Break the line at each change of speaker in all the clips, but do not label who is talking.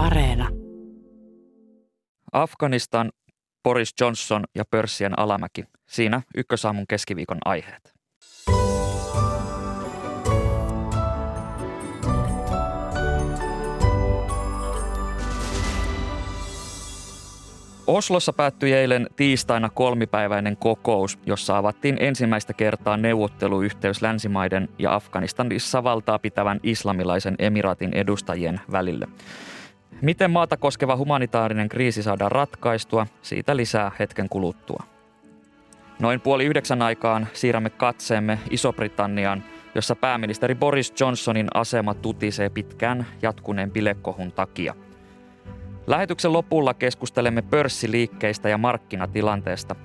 Areena.
Afganistan, Boris Johnson ja pörssien alamäki. Siinä ykkösaamun keskiviikon aiheet. Oslossa päättyi eilen tiistaina kolmipäiväinen kokous, jossa avattiin ensimmäistä kertaa neuvotteluyhteys länsimaiden ja Afganistanissa valtaa pitävän islamilaisen emiraatin edustajien välille. Miten maata koskeva humanitaarinen kriisi saadaan ratkaistua, siitä lisää hetken kuluttua. Noin puoli yhdeksän aikaan siirrämme katseemme Iso-Britanniaan, jossa pääministeri Boris Johnsonin asema tutisee pitkään jatkuneen bilekohun takia – Lähetyksen lopulla keskustelemme pörssiliikkeistä ja markkinatilanteesta.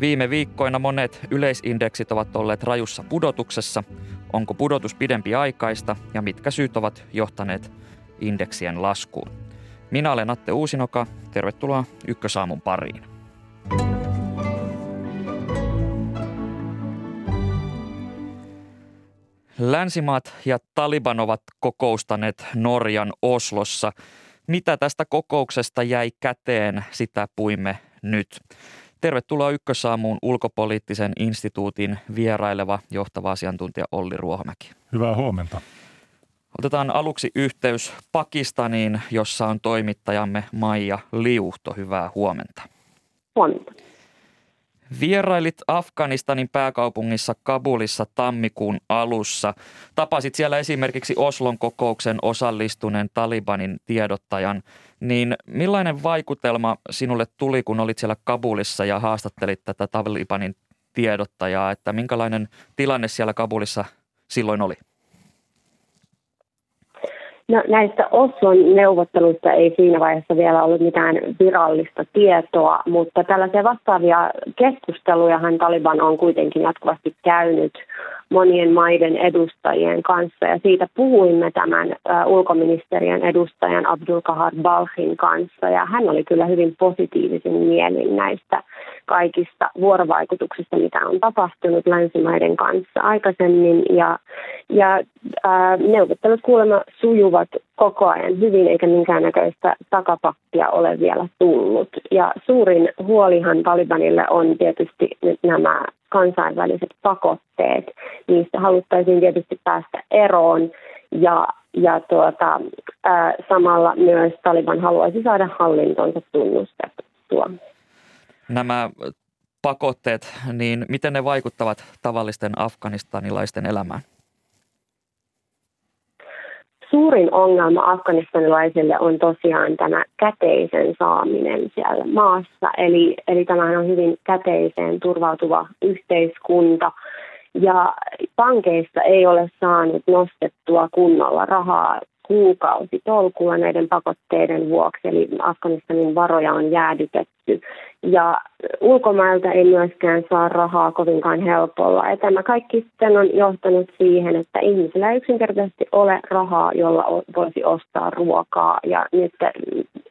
Viime viikkoina monet yleisindeksit ovat olleet rajussa pudotuksessa. Onko pudotus pidempi aikaista ja mitkä syyt ovat johtaneet indeksien laskuun? Minä olen Atte Uusinoka. Tervetuloa Ykkösaamun pariin. Länsimaat ja Taliban ovat kokoustaneet Norjan Oslossa – mitä tästä kokouksesta jäi käteen, sitä puimme nyt. Tervetuloa Ykkösaamuun ulkopoliittisen instituutin vieraileva johtava asiantuntija Olli Ruohomäki.
Hyvää huomenta.
Otetaan aluksi yhteys Pakistaniin, jossa on toimittajamme Maija Liuhto. Hyvää huomenta.
Huomenta.
Vierailit Afganistanin pääkaupungissa Kabulissa tammikuun alussa. Tapasit siellä esimerkiksi Oslon kokouksen osallistuneen Talibanin tiedottajan. Niin millainen vaikutelma sinulle tuli, kun olit siellä Kabulissa ja haastattelit tätä Talibanin tiedottajaa, että minkälainen tilanne siellä Kabulissa silloin oli?
No, näistä Oslon neuvotteluista ei siinä vaiheessa vielä ollut mitään virallista tietoa, mutta tällaisia vastaavia keskustelujahan Taliban on kuitenkin jatkuvasti käynyt monien maiden edustajien kanssa. Ja siitä puhuimme tämän ulkoministeriön edustajan Abdul Kahar Balhin kanssa. Ja hän oli kyllä hyvin positiivisin mielin näistä kaikista vuorovaikutuksista, mitä on tapahtunut länsimaiden kanssa aikaisemmin. Ja, ja uh, neuvottelut kuulemma sujuvat koko ajan hyvin eikä minkäännäköistä takapakkia ole vielä tullut ja suurin huolihan Talibanille on tietysti nyt nämä kansainväliset pakotteet. Niistä haluttaisiin tietysti päästä eroon ja, ja tuota, ää, samalla myös Taliban haluaisi saada hallintonsa tunnustettua.
Nämä pakotteet, niin miten ne vaikuttavat tavallisten afganistanilaisten elämään?
Suurin ongelma afganistanilaisille on tosiaan tämä käteisen saaminen siellä maassa. Eli, eli tämähän on hyvin käteiseen turvautuva yhteiskunta. Ja pankeista ei ole saanut nostettua kunnolla rahaa kuukausi tolkulla näiden pakotteiden vuoksi, eli Afganistanin varoja on jäädytetty. Ja ulkomailta ei myöskään saa rahaa kovinkaan helpolla. Ja tämä kaikki sitten on johtanut siihen, että ihmisillä ei yksinkertaisesti ole rahaa, jolla voisi ostaa ruokaa. Ja nyt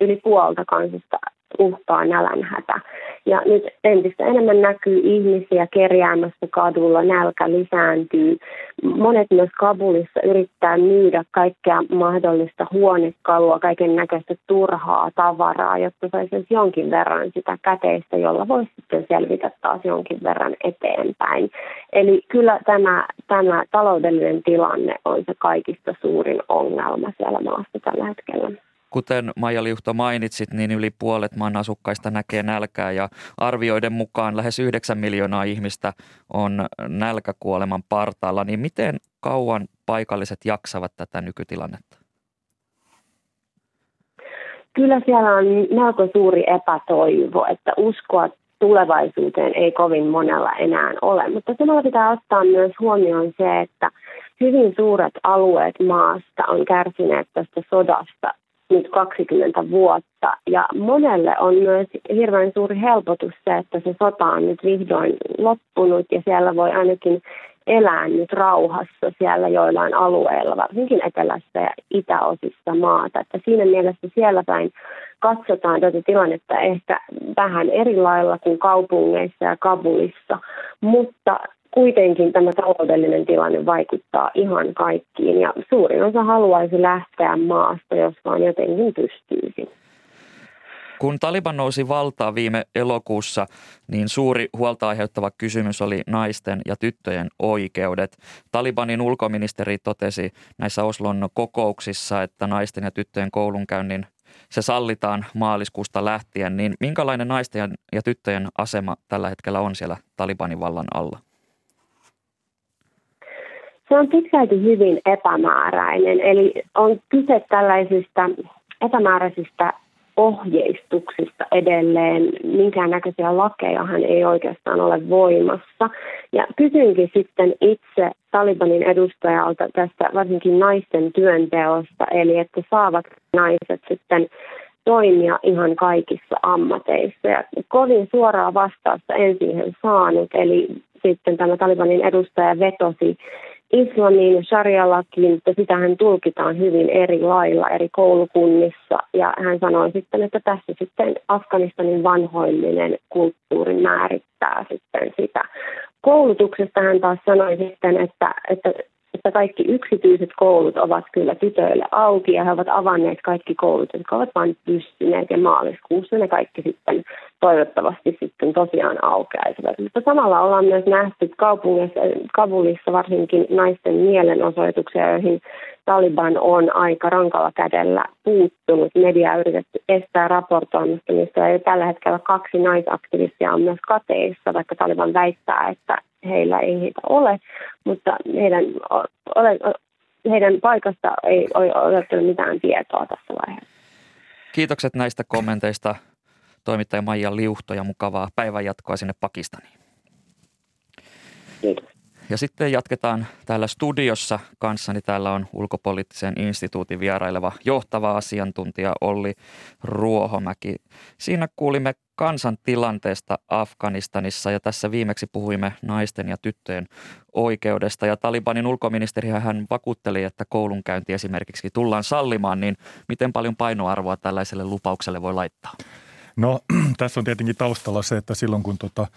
yli puolta kansasta uhkaa nälänhätä. Ja nyt entistä enemmän näkyy ihmisiä kerjäämässä kadulla, nälkä lisääntyy. Monet myös Kabulissa yrittää myydä kaikkea mahdollista huonekalua, kaiken näköistä turhaa tavaraa, jotta saisi jonkin verran sitä käteistä, jolla voisi sitten selvitä taas jonkin verran eteenpäin. Eli kyllä tämä, tämä taloudellinen tilanne on se kaikista suurin ongelma siellä maassa tällä hetkellä.
Kuten Maija Liuhto mainitsit, niin yli puolet maan asukkaista näkee nälkää ja arvioiden mukaan lähes 9 miljoonaa ihmistä on nälkäkuoleman partaalla. Niin miten kauan paikalliset jaksavat tätä nykytilannetta?
Kyllä siellä on melko suuri epätoivo, että uskoa tulevaisuuteen ei kovin monella enää ole. Mutta samalla pitää ottaa myös huomioon se, että hyvin suuret alueet maasta on kärsineet tästä sodasta nyt 20 vuotta. Ja monelle on myös hirveän suuri helpotus se, että se sota on nyt vihdoin loppunut ja siellä voi ainakin elää nyt rauhassa siellä joillain alueilla, varsinkin etelässä ja itäosissa maata. Että siinä mielessä siellä päin katsotaan tätä tilannetta ehkä vähän eri lailla kuin kaupungeissa ja Kabulissa, mutta kuitenkin tämä taloudellinen tilanne vaikuttaa ihan kaikkiin ja suurin osa haluaisi lähteä maasta, jos vaan jotenkin pystyisi.
Kun Taliban nousi valtaan viime elokuussa, niin suuri huolta aiheuttava kysymys oli naisten ja tyttöjen oikeudet. Talibanin ulkoministeri totesi näissä Oslon kokouksissa, että naisten ja tyttöjen koulunkäynnin se sallitaan maaliskuusta lähtien, niin minkälainen naisten ja tyttöjen asema tällä hetkellä on siellä Talibanin vallan alla?
Se on pitkälti hyvin epämääräinen, eli on kyse tällaisista epämääräisistä ohjeistuksista edelleen. Minkään näköisiä lakejahan ei oikeastaan ole voimassa. Ja kysynkin sitten itse Talibanin edustajalta tästä varsinkin naisten työnteosta, eli että saavat naiset sitten toimia ihan kaikissa ammateissa. Ja kovin suoraa vastausta en siihen saanut, eli sitten tämä Talibanin edustaja vetosi islamin sharia-lakiin, mutta sitähän tulkitaan hyvin eri lailla eri koulukunnissa. Ja hän sanoi sitten, että tässä sitten Afganistanin vanhoillinen kulttuuri määrittää sitten sitä. Koulutuksesta hän taas sanoi sitten, että, että että kaikki yksityiset koulut ovat kyllä tytöille auki ja he ovat avanneet kaikki koulut, jotka ovat vain pystyneet ja maaliskuussa ne kaikki sitten toivottavasti sitten tosiaan aukeaisivat. Mutta samalla ollaan myös nähty kaupungissa, Kabulissa varsinkin naisten mielenosoituksia, joihin Taliban on aika rankalla kädellä puuttunut. Media on yritetty estää raportoimista, mistä ja tällä hetkellä kaksi naisaktivistia on myös kateissa, vaikka Taliban väittää, että heillä ei heitä ole, mutta heidän, ole, heidän paikasta ei ole otettu mitään tietoa tässä vaiheessa.
Kiitokset näistä kommenteista toimittaja Maija Liuhto ja mukavaa päivänjatkoa sinne Pakistaniin.
Kiitos.
Ja sitten jatketaan täällä studiossa kanssani. Täällä on ulkopoliittisen instituutin vieraileva johtava asiantuntija Olli Ruohomäki. Siinä kuulimme kansan tilanteesta Afganistanissa ja tässä viimeksi puhuimme naisten ja tyttöjen oikeudesta. Ja Talibanin ulkoministeri hän vakuutteli, että koulunkäynti esimerkiksi tullaan sallimaan, niin miten paljon painoarvoa tällaiselle lupaukselle voi laittaa?
No tässä on tietenkin taustalla se, että silloin kun tota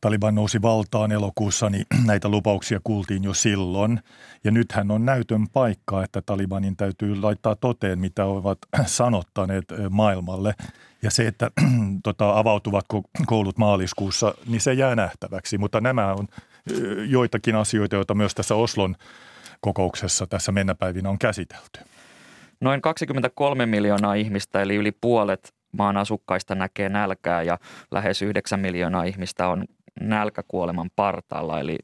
Taliban nousi valtaan elokuussa, niin näitä lupauksia kuultiin jo silloin. Ja nythän on näytön paikka, että Talibanin täytyy laittaa toteen, mitä ovat sanottaneet maailmalle. Ja se, että tota, avautuvatko koulut maaliskuussa, niin se jää nähtäväksi. Mutta nämä on joitakin asioita, joita myös tässä Oslon kokouksessa tässä mennäpäivinä on käsitelty.
Noin 23 miljoonaa ihmistä, eli yli puolet maan asukkaista näkee nälkää ja lähes 9 miljoonaa ihmistä on nälkäkuoleman partaalla, eli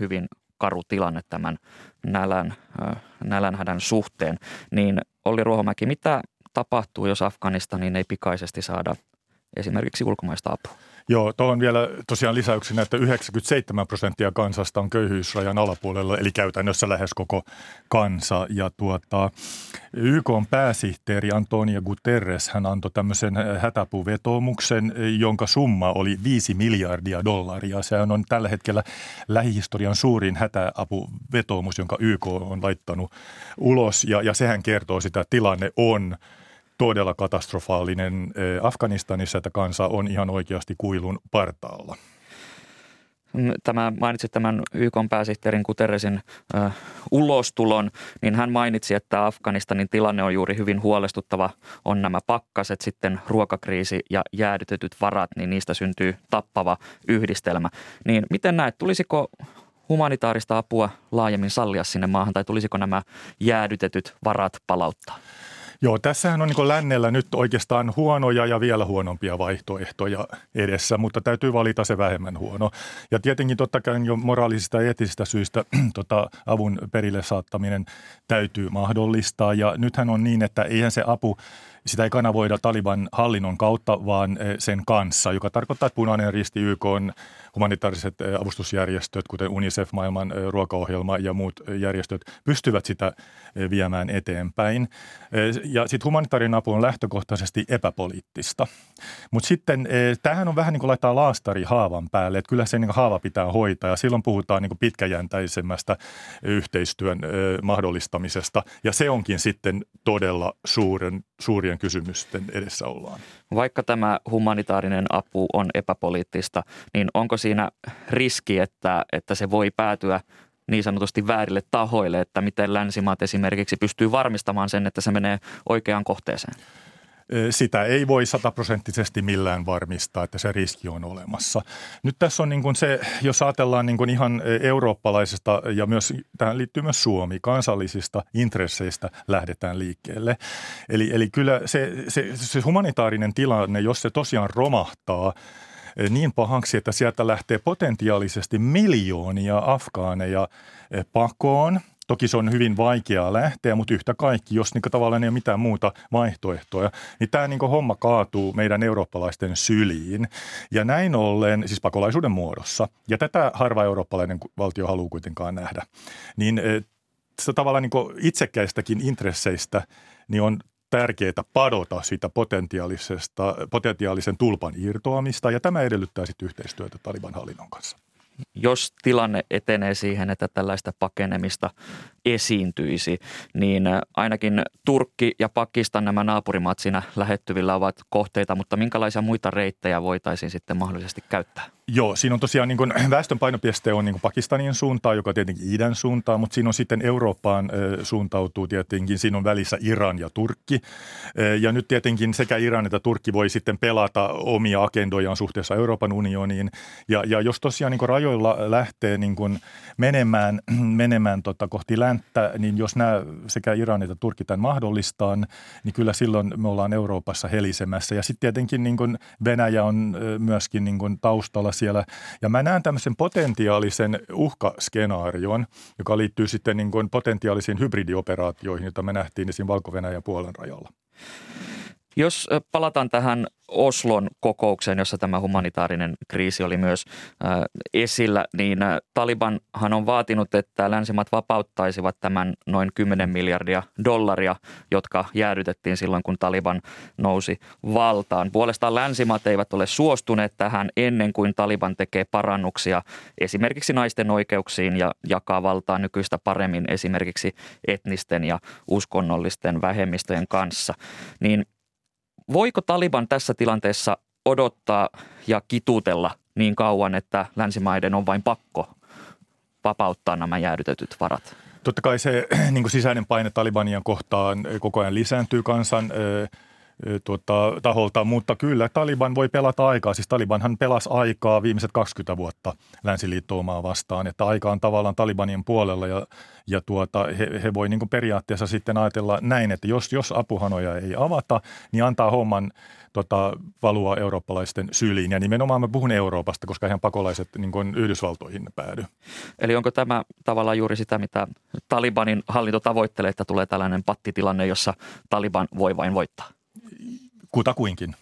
hyvin karu tilanne tämän nälän, nälänhädän suhteen. Niin Olli Ruohomäki, mitä tapahtuu, jos Afganistanin ei pikaisesti saada esimerkiksi ulkomaista apua?
Joo, tuohon vielä tosiaan lisäyksenä, että 97 prosenttia kansasta on köyhyysrajan alapuolella, eli käytännössä lähes koko kansa. Ja tuota, YK on pääsihteeri Antonio Guterres, hän antoi tämmöisen hätäpuvetomuksen, jonka summa oli 5 miljardia dollaria. Se on tällä hetkellä lähihistorian suurin hätäapuvetomus, jonka YK on laittanut ulos, ja, ja sehän kertoo sitä, että tilanne on – todella katastrofaalinen eh, Afganistanissa, että kansa on ihan oikeasti kuilun partaalla.
Mm, tämä mainitsit tämän YK pääsihteerin Guterresin äh, ulostulon, niin hän mainitsi, että Afganistanin tilanne on juuri hyvin huolestuttava. On nämä pakkaset, sitten ruokakriisi ja jäädytetyt varat, niin niistä syntyy tappava yhdistelmä. Niin miten näet, tulisiko humanitaarista apua laajemmin sallia sinne maahan tai tulisiko nämä jäädytetyt varat palauttaa?
Joo, tässähän on niin lännellä nyt oikeastaan huonoja ja vielä huonompia vaihtoehtoja edessä, mutta täytyy valita se vähemmän huono. Ja tietenkin totta kai jo moraalisista ja eettisistä syistä tota, avun perille saattaminen täytyy mahdollistaa. Ja nythän on niin, että eihän se apu – sitä ei kanavoida Taliban hallinnon kautta, vaan eh, sen kanssa, joka tarkoittaa, että Punainen Risti, YK on humanitaariset eh, avustusjärjestöt, kuten UNICEF, maailman eh, ruokaohjelma ja muut järjestöt, pystyvät sitä viemään eteenpäin. Ja sitten humanitaarinen apu on lähtökohtaisesti epäpoliittista. Mutta sitten tämähän on vähän niin kuin laittaa laastari haavan päälle, että kyllä se niin haava pitää hoitaa ja silloin puhutaan niin pitkäjäntäisemmästä yhteistyön mahdollistamisesta ja se onkin sitten todella suuren suurien kysymysten edessä ollaan.
Vaikka tämä humanitaarinen apu on epäpoliittista, niin onko siinä riski, että, että se voi päätyä niin sanotusti väärille tahoille, että miten länsimaat esimerkiksi pystyy varmistamaan sen, että se menee oikeaan kohteeseen?
Sitä ei voi sataprosenttisesti millään varmistaa, että se riski on olemassa. Nyt tässä on niin kuin se, jos ajatellaan niin kuin ihan eurooppalaisesta ja myös tähän liittyy myös Suomi, kansallisista intresseistä lähdetään liikkeelle. Eli, eli kyllä se, se, se humanitaarinen tilanne, jos se tosiaan romahtaa, niin pahaksi, että sieltä lähtee potentiaalisesti miljoonia afgaaneja pakoon – Toki se on hyvin vaikeaa lähteä, mutta yhtä kaikki, jos niin tavallaan ei ole mitään muuta vaihtoehtoja, niin tämä niin homma kaatuu meidän eurooppalaisten syliin. Ja näin ollen, siis pakolaisuuden muodossa, ja tätä harva eurooppalainen valtio haluaa kuitenkaan nähdä, niin eh, se tavallaan niin itsekkäistäkin intresseistä niin on tärkeää padota sitä potentiaalisesta, potentiaalisen tulpan irtoamista, ja tämä edellyttää sitten yhteistyötä Taliban hallinnon kanssa
jos tilanne etenee siihen, että tällaista pakenemista esiintyisi, niin ainakin Turkki ja Pakistan nämä naapurimaat siinä lähettyvillä ovat kohteita, mutta minkälaisia muita reittejä voitaisiin sitten mahdollisesti käyttää?
Joo, siinä on tosiaan niin kuin, väestön painopiste on niin kuin Pakistanin suuntaan, joka tietenkin idän suuntaan, mutta siinä on sitten Eurooppaan e, suuntautuu tietenkin, siinä on välissä Iran ja Turkki. E, ja nyt tietenkin sekä Iran että Turkki voi sitten pelata omia agendojaan suhteessa Euroopan unioniin. Ja, ja jos tosiaan niin kuin rajoilla lähtee niin kuin menemään, menemään tota kohti länttä, niin jos nämä sekä Iran että Turkki tämän mahdollistaa, niin kyllä silloin me ollaan Euroopassa helisemässä. Ja sitten tietenkin niin kuin Venäjä on myöskin niin kuin taustalla siellä. Ja mä näen tämmöisen potentiaalisen uhkaskenaarion, joka liittyy sitten niin kuin potentiaalisiin hybridioperaatioihin, joita me nähtiin esim. Valko-Venäjän puolen rajalla.
Jos palataan tähän Oslon kokoukseen, jossa tämä humanitaarinen kriisi oli myös esillä, niin Talibanhan on vaatinut, että länsimat vapauttaisivat tämän noin 10 miljardia dollaria, jotka jäädytettiin silloin, kun Taliban nousi valtaan. Puolestaan länsimat eivät ole suostuneet tähän ennen kuin Taliban tekee parannuksia esimerkiksi naisten oikeuksiin ja jakaa valtaa nykyistä paremmin esimerkiksi etnisten ja uskonnollisten vähemmistöjen kanssa. Niin Voiko Taliban tässä tilanteessa odottaa ja kitutella niin kauan, että länsimaiden on vain pakko vapauttaa nämä jäädytetyt varat?
Totta kai se niin sisäinen paine Talibanian kohtaan koko ajan lisääntyy kansan tuota, taholta, mutta kyllä Taliban voi pelata aikaa. Siis Talibanhan pelasi aikaa viimeiset 20 vuotta länsiliittoumaa vastaan, että aika on tavallaan Talibanien puolella ja, ja tuota, he, he voi niin periaatteessa sitten ajatella näin, että jos, jos apuhanoja ei avata, niin antaa homman tota, valua eurooppalaisten syliin. Ja nimenomaan mä puhun Euroopasta, koska ihan pakolaiset niin kuin Yhdysvaltoihin päädy.
Eli onko tämä tavallaan juuri sitä, mitä Talibanin hallinto tavoittelee, että tulee tällainen pattitilanne, jossa Taliban voi vain voittaa?
Kutakuinkin.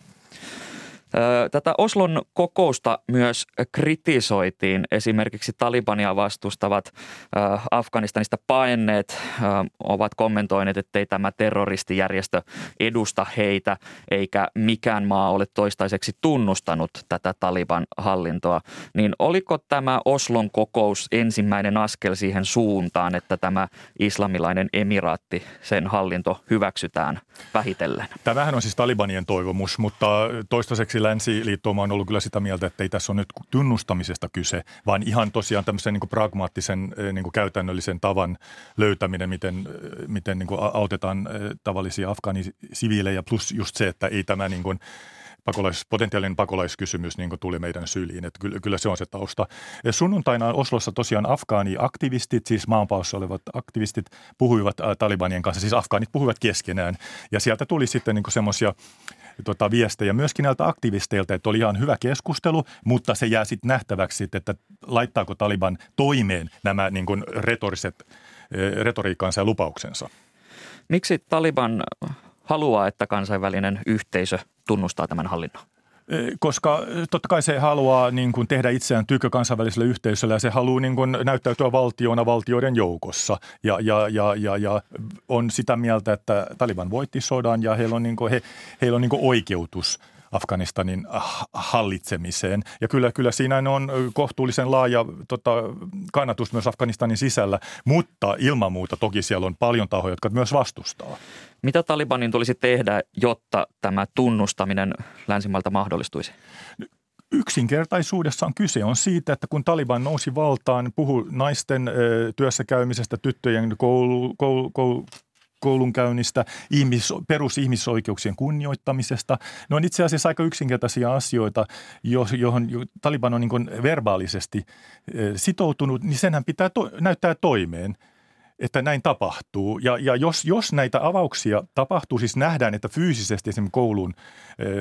Tätä Oslon kokousta myös kritisoitiin. Esimerkiksi Talibania vastustavat Afganistanista paenneet ovat kommentoineet, ettei tämä terroristijärjestö edusta heitä, eikä mikään maa ole toistaiseksi tunnustanut tätä Taliban hallintoa. Niin oliko tämä Oslon kokous ensimmäinen askel siihen suuntaan, että tämä islamilainen emiraatti, sen hallinto hyväksytään vähitellen?
Tämähän on siis Talibanien toivomus, mutta toistaiseksi länsiliittouma on ollut kyllä sitä mieltä, että ei tässä ole nyt tunnustamisesta kyse, vaan ihan tosiaan tämmöisen niin pragmaattisen niin käytännöllisen tavan löytäminen, miten, eh, miten niin autetaan eh, tavallisia afgaanisiviilejä, plus just se, että ei tämä niin kuin pakolais, potentiaalinen pakolaiskysymys niin tuli meidän syliin. Että kyllä, kyllä se on se tausta. Ja sunnuntaina Oslossa tosiaan afgaani-aktivistit, siis maanpaossa olevat aktivistit, puhuivat Talibanien kanssa, siis afgaanit puhuivat keskenään. Ja sieltä tuli sitten niin semmoisia tota, viestejä myöskin näiltä aktivisteilta, että oli ihan hyvä keskustelu, mutta se jää sitten nähtäväksi, että laittaako Taliban toimeen nämä niin retoriset, eh, retoriikkaansa ja lupauksensa.
Miksi Taliban haluaa, että kansainvälinen yhteisö tunnustaa tämän hallinnon?
koska totta kai se haluaa niin kuin tehdä itseään tykö kansainväliselle yhteisölle ja se haluaa niin kuin näyttäytyä valtiona valtioiden joukossa ja, ja, ja, ja, ja on sitä mieltä, että Taliban voitti sodan ja heillä on, niin kuin, he, heillä on niin kuin oikeutus – Afganistanin hallitsemiseen. Ja kyllä, kyllä siinä on kohtuullisen laaja tota, kannatus myös Afganistanin sisällä, mutta ilman muuta toki siellä on paljon tahoja, jotka myös vastustaa.
Mitä Talibanin tulisi tehdä, jotta tämä tunnustaminen länsimailta mahdollistuisi?
Yksinkertaisuudessaan kyse on siitä, että kun Taliban nousi valtaan, puhu naisten ö, työssäkäymisestä, tyttöjen koulu, koulu, koulu, koulunkäynnistä, ihmis, perusihmisoikeuksien kunnioittamisesta. Ne on itse asiassa aika yksinkertaisia asioita, johon Taliban on niin verbaalisesti sitoutunut, niin senhän pitää to, näyttää toimeen – että näin tapahtuu. Ja, ja jos, jos näitä avauksia tapahtuu, siis nähdään, että fyysisesti esimerkiksi kouluun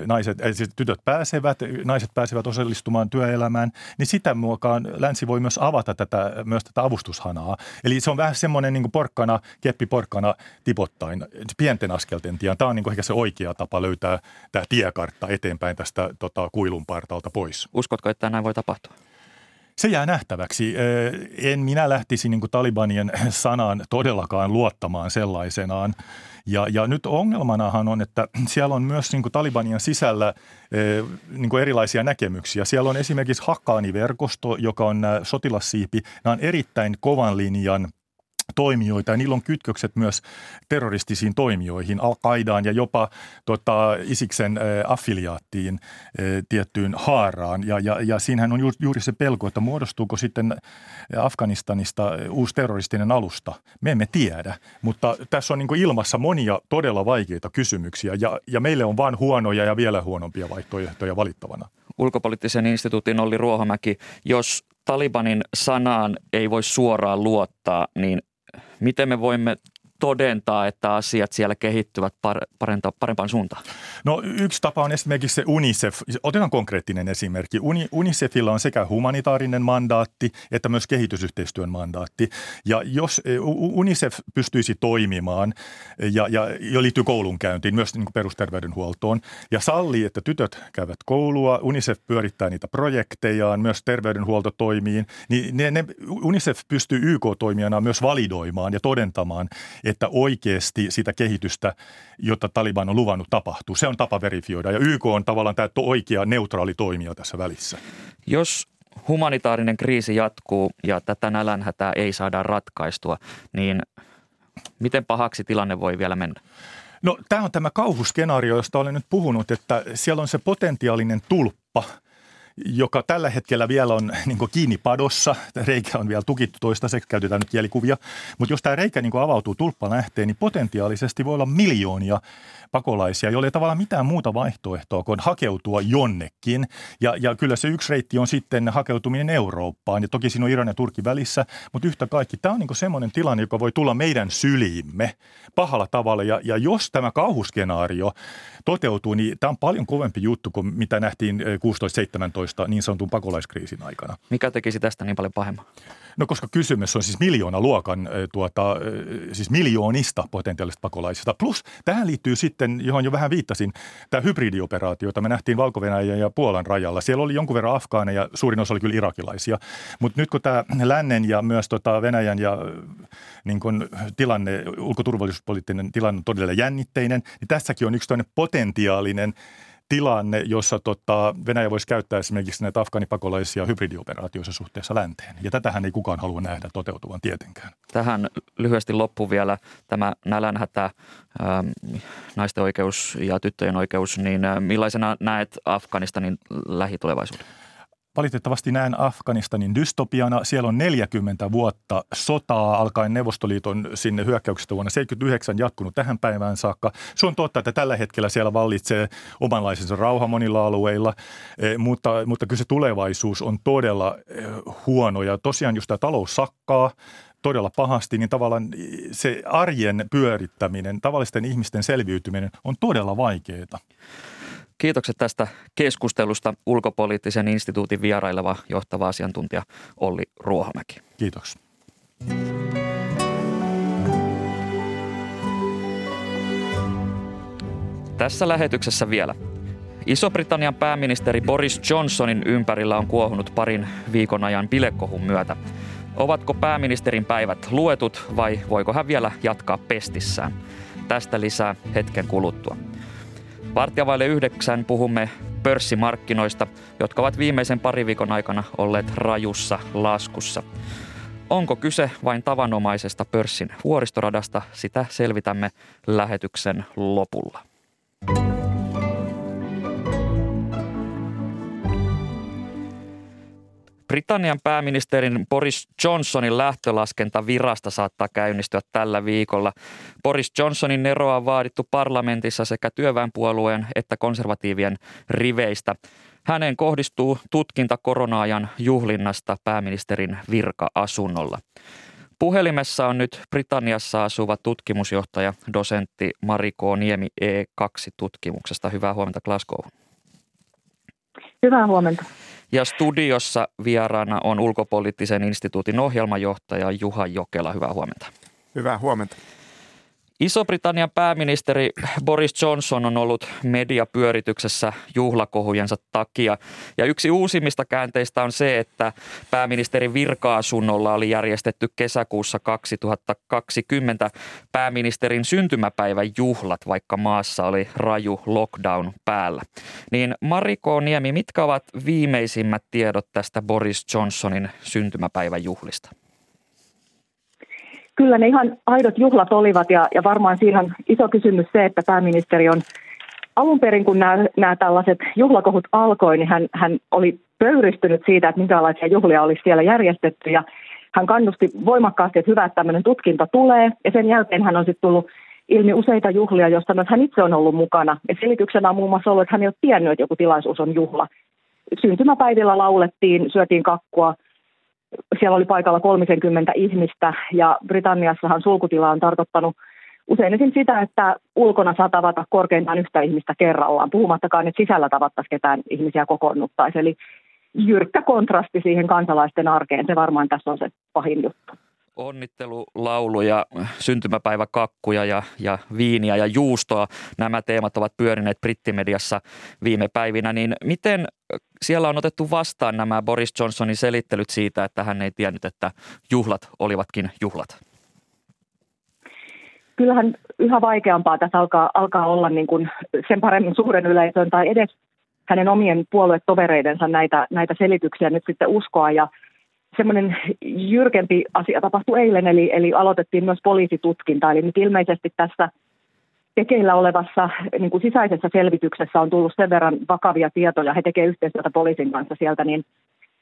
naiset, siis tytöt pääsevät, naiset pääsevät osallistumaan työelämään, niin sitä muokaan länsi voi myös avata tätä, myös tätä avustushanaa. Eli se on vähän semmoinen niin porkkana, keppi porkkana tipottain, pienten askelten tien. Tämä on niin ehkä se oikea tapa löytää tämä tiekartta eteenpäin tästä tota, kuilun partalta pois.
Uskotko, että näin voi tapahtua?
Se jää nähtäväksi. En minä lähtisi niin kuin Talibanien sanaan todellakaan luottamaan sellaisenaan. Ja, ja nyt ongelmanahan on, että siellä on myös niin kuin Talibanien sisällä niin kuin erilaisia näkemyksiä. Siellä on esimerkiksi Hakkaani-verkosto, joka on sotilassiipi. Nämä on erittäin kovan linjan toimijoita ja niillä on kytkökset myös terroristisiin toimijoihin, Al-Qaidaan ja jopa tota, Isiksen ä, affiliaattiin ä, tiettyyn haaraan. Ja, ja, ja siinähän on juuri se pelko, että muodostuuko sitten Afganistanista uusi terroristinen alusta. Me emme tiedä, mutta tässä on niin ilmassa monia todella vaikeita kysymyksiä ja, ja meille on vain huonoja ja vielä huonompia vaihtoehtoja valittavana.
Ulkopoliittisen instituutin Olli Ruohomäki, jos Talibanin sanaan ei voi suoraan luottaa, niin miten me voimme todentaa, että asiat siellä kehittyvät parempaan suuntaan?
No yksi tapa on esimerkiksi se UNICEF. Otetaan konkreettinen esimerkki. Uni, UNICEFilla on sekä humanitaarinen mandaatti että myös kehitysyhteistyön mandaatti. Ja jos e, UNICEF pystyisi toimimaan ja, ja, ja liittyy koulunkäyntiin, myös niin perusterveydenhuoltoon, ja sallii, että tytöt käyvät koulua, UNICEF pyörittää niitä projektejaan, myös terveydenhuolto toimii, niin ne, ne, UNICEF pystyy YK-toimijana myös validoimaan ja todentamaan, että oikeasti sitä kehitystä, jota Taliban on luvannut, tapahtuu. Se on tapa verifioida ja YK on tavallaan tämä oikea neutraali toimija tässä välissä.
Jos humanitaarinen kriisi jatkuu ja tätä nälänhätää ei saada ratkaistua, niin miten pahaksi tilanne voi vielä mennä?
No tämä on tämä kauhuskenaario, josta olen nyt puhunut, että siellä on se potentiaalinen tulppa – joka tällä hetkellä vielä on niin kiinni padossa. Reikä on vielä tukittu toistaiseksi, käytetään nyt kielikuvia. Mutta jos tämä reikä niin avautuu, tulppa lähtee, niin potentiaalisesti voi olla miljoonia pakolaisia, joille ei tavallaan mitään muuta vaihtoehtoa kuin hakeutua jonnekin. Ja, ja kyllä se yksi reitti on sitten hakeutuminen Eurooppaan. Ja toki siinä on Iran ja Turkin välissä, mutta yhtä kaikki tämä on niin semmoinen tilanne, joka voi tulla meidän syliimme pahalla tavalla. Ja, ja jos tämä kauhuskenaario toteutuu, niin tämä on paljon kovempi juttu kuin mitä nähtiin 16-17 niin sanotun pakolaiskriisin aikana.
Mikä tekisi tästä niin paljon pahemman?
No koska kysymys on siis miljoona luokan, tuota, siis miljoonista potentiaalisista pakolaisista. Plus tähän liittyy sitten, johon jo vähän viittasin, tämä hybridioperaatio, jota me nähtiin valko ja Puolan rajalla. Siellä oli jonkun verran afgaaneja, suurin osa oli kyllä irakilaisia. Mutta nyt kun tämä lännen ja myös tota Venäjän ja niin kun tilanne, ulkoturvallisuuspoliittinen tilanne on todella jännitteinen, niin tässäkin on yksi toinen potentiaalinen tilanne, jossa tota, Venäjä voisi käyttää esimerkiksi näitä afgaanipakolaisia hybridioperaatioissa suhteessa länteen. Ja tätähän ei kukaan halua nähdä toteutuvan tietenkään.
Tähän lyhyesti loppu vielä tämä nälänhätä, ähm, naisten oikeus ja tyttöjen oikeus, niin äh, millaisena näet Afganistanin lähitulevaisuuden?
Valitettavasti näen Afganistanin dystopiana. Siellä on 40 vuotta sotaa alkaen Neuvostoliiton sinne hyökkäyksestä vuonna 79 jatkunut tähän päivään saakka. Se on totta, että tällä hetkellä siellä vallitsee omanlaisensa rauha monilla alueilla, e, mutta, mutta kyllä se tulevaisuus on todella e, huono ja tosiaan just tämä talous sakkaa todella pahasti, niin tavallaan se arjen pyörittäminen, tavallisten ihmisten selviytyminen on todella vaikeaa.
Kiitokset tästä keskustelusta ulkopoliittisen instituutin vieraileva johtava asiantuntija Olli Ruohomäki.
Kiitos.
Tässä lähetyksessä vielä. Iso-Britannian pääministeri Boris Johnsonin ympärillä on kuohunut parin viikon ajan bilekohun myötä. Ovatko pääministerin päivät luetut vai voiko hän vielä jatkaa pestissään? Tästä lisää hetken kuluttua. Vartija vaille yhdeksän puhumme pörssimarkkinoista, jotka ovat viimeisen pari viikon aikana olleet rajussa laskussa. onko kyse vain tavanomaisesta pörssin vuoristoradasta, sitä selvitämme lähetyksen lopulla. Britannian pääministerin Boris Johnsonin lähtölaskenta virasta saattaa käynnistyä tällä viikolla. Boris Johnsonin eroa on vaadittu parlamentissa sekä työväenpuolueen että konservatiivien riveistä. Häneen kohdistuu tutkinta koronaajan juhlinnasta pääministerin virka-asunnolla. Puhelimessa on nyt Britanniassa asuva tutkimusjohtaja, dosentti Mariko Niemi E2-tutkimuksesta. Hyvää huomenta Glasgow.
Hyvää huomenta.
Ja studiossa vieraana on ulkopoliittisen instituutin ohjelmajohtaja Juha Jokela. Hyvää huomenta.
Hyvää huomenta.
Iso-Britannian pääministeri Boris Johnson on ollut mediapyörityksessä juhlakohujensa takia. Ja yksi uusimmista käänteistä on se, että pääministerin virka-asunnolla oli järjestetty kesäkuussa 2020 pääministerin syntymäpäivän juhlat, vaikka maassa oli raju lockdown päällä. Niin Mariko Niemi, mitkä ovat viimeisimmät tiedot tästä Boris Johnsonin syntymäpäivän juhlista?
Kyllä ne ihan aidot juhlat olivat ja, ja varmaan siinä on iso kysymys se, että pääministeri on alun perin, kun nämä, nämä tällaiset juhlakohut alkoi, niin hän, hän oli pöyristynyt siitä, että minkälaisia juhlia olisi siellä järjestetty ja hän kannusti voimakkaasti, että hyvä, että tämmöinen tutkinta tulee ja sen jälkeen hän on sitten tullut ilmi useita juhlia, joista myös hän itse on ollut mukana. Ja selityksenä on muun muassa ollut, että hän ei ole tiennyt, että joku tilaisuus on juhla. Syntymäpäivillä laulettiin, syötiin kakkua – siellä oli paikalla 30 ihmistä ja Britanniassahan sulkutila on tarkoittanut usein esim. sitä, että ulkona saa tavata korkeintaan yhtä ihmistä kerrallaan, puhumattakaan, että sisällä tavattaisiin ketään ihmisiä kokoonnuttaisi. Eli jyrkkä kontrasti siihen kansalaisten arkeen, se varmaan tässä on se pahin juttu
onnittelulauluja, syntymäpäiväkakkuja ja, ja viiniä ja juustoa. Nämä teemat ovat pyörineet brittimediassa viime päivinä. Niin miten siellä on otettu vastaan nämä Boris Johnsonin selittelyt siitä, että hän ei tiennyt, että juhlat olivatkin juhlat?
Kyllähän yhä vaikeampaa tässä alkaa, alkaa olla niin kuin sen paremmin suuren yleisön tai edes hänen omien puoluetovereidensa näitä, näitä selityksiä nyt sitten uskoa. Ja semmoinen jyrkempi asia tapahtui eilen, eli, eli aloitettiin myös poliisitutkinta. Eli nyt ilmeisesti tässä tekeillä olevassa niin kuin sisäisessä selvityksessä on tullut sen verran vakavia tietoja, he tekevät yhteistyötä poliisin kanssa sieltä, niin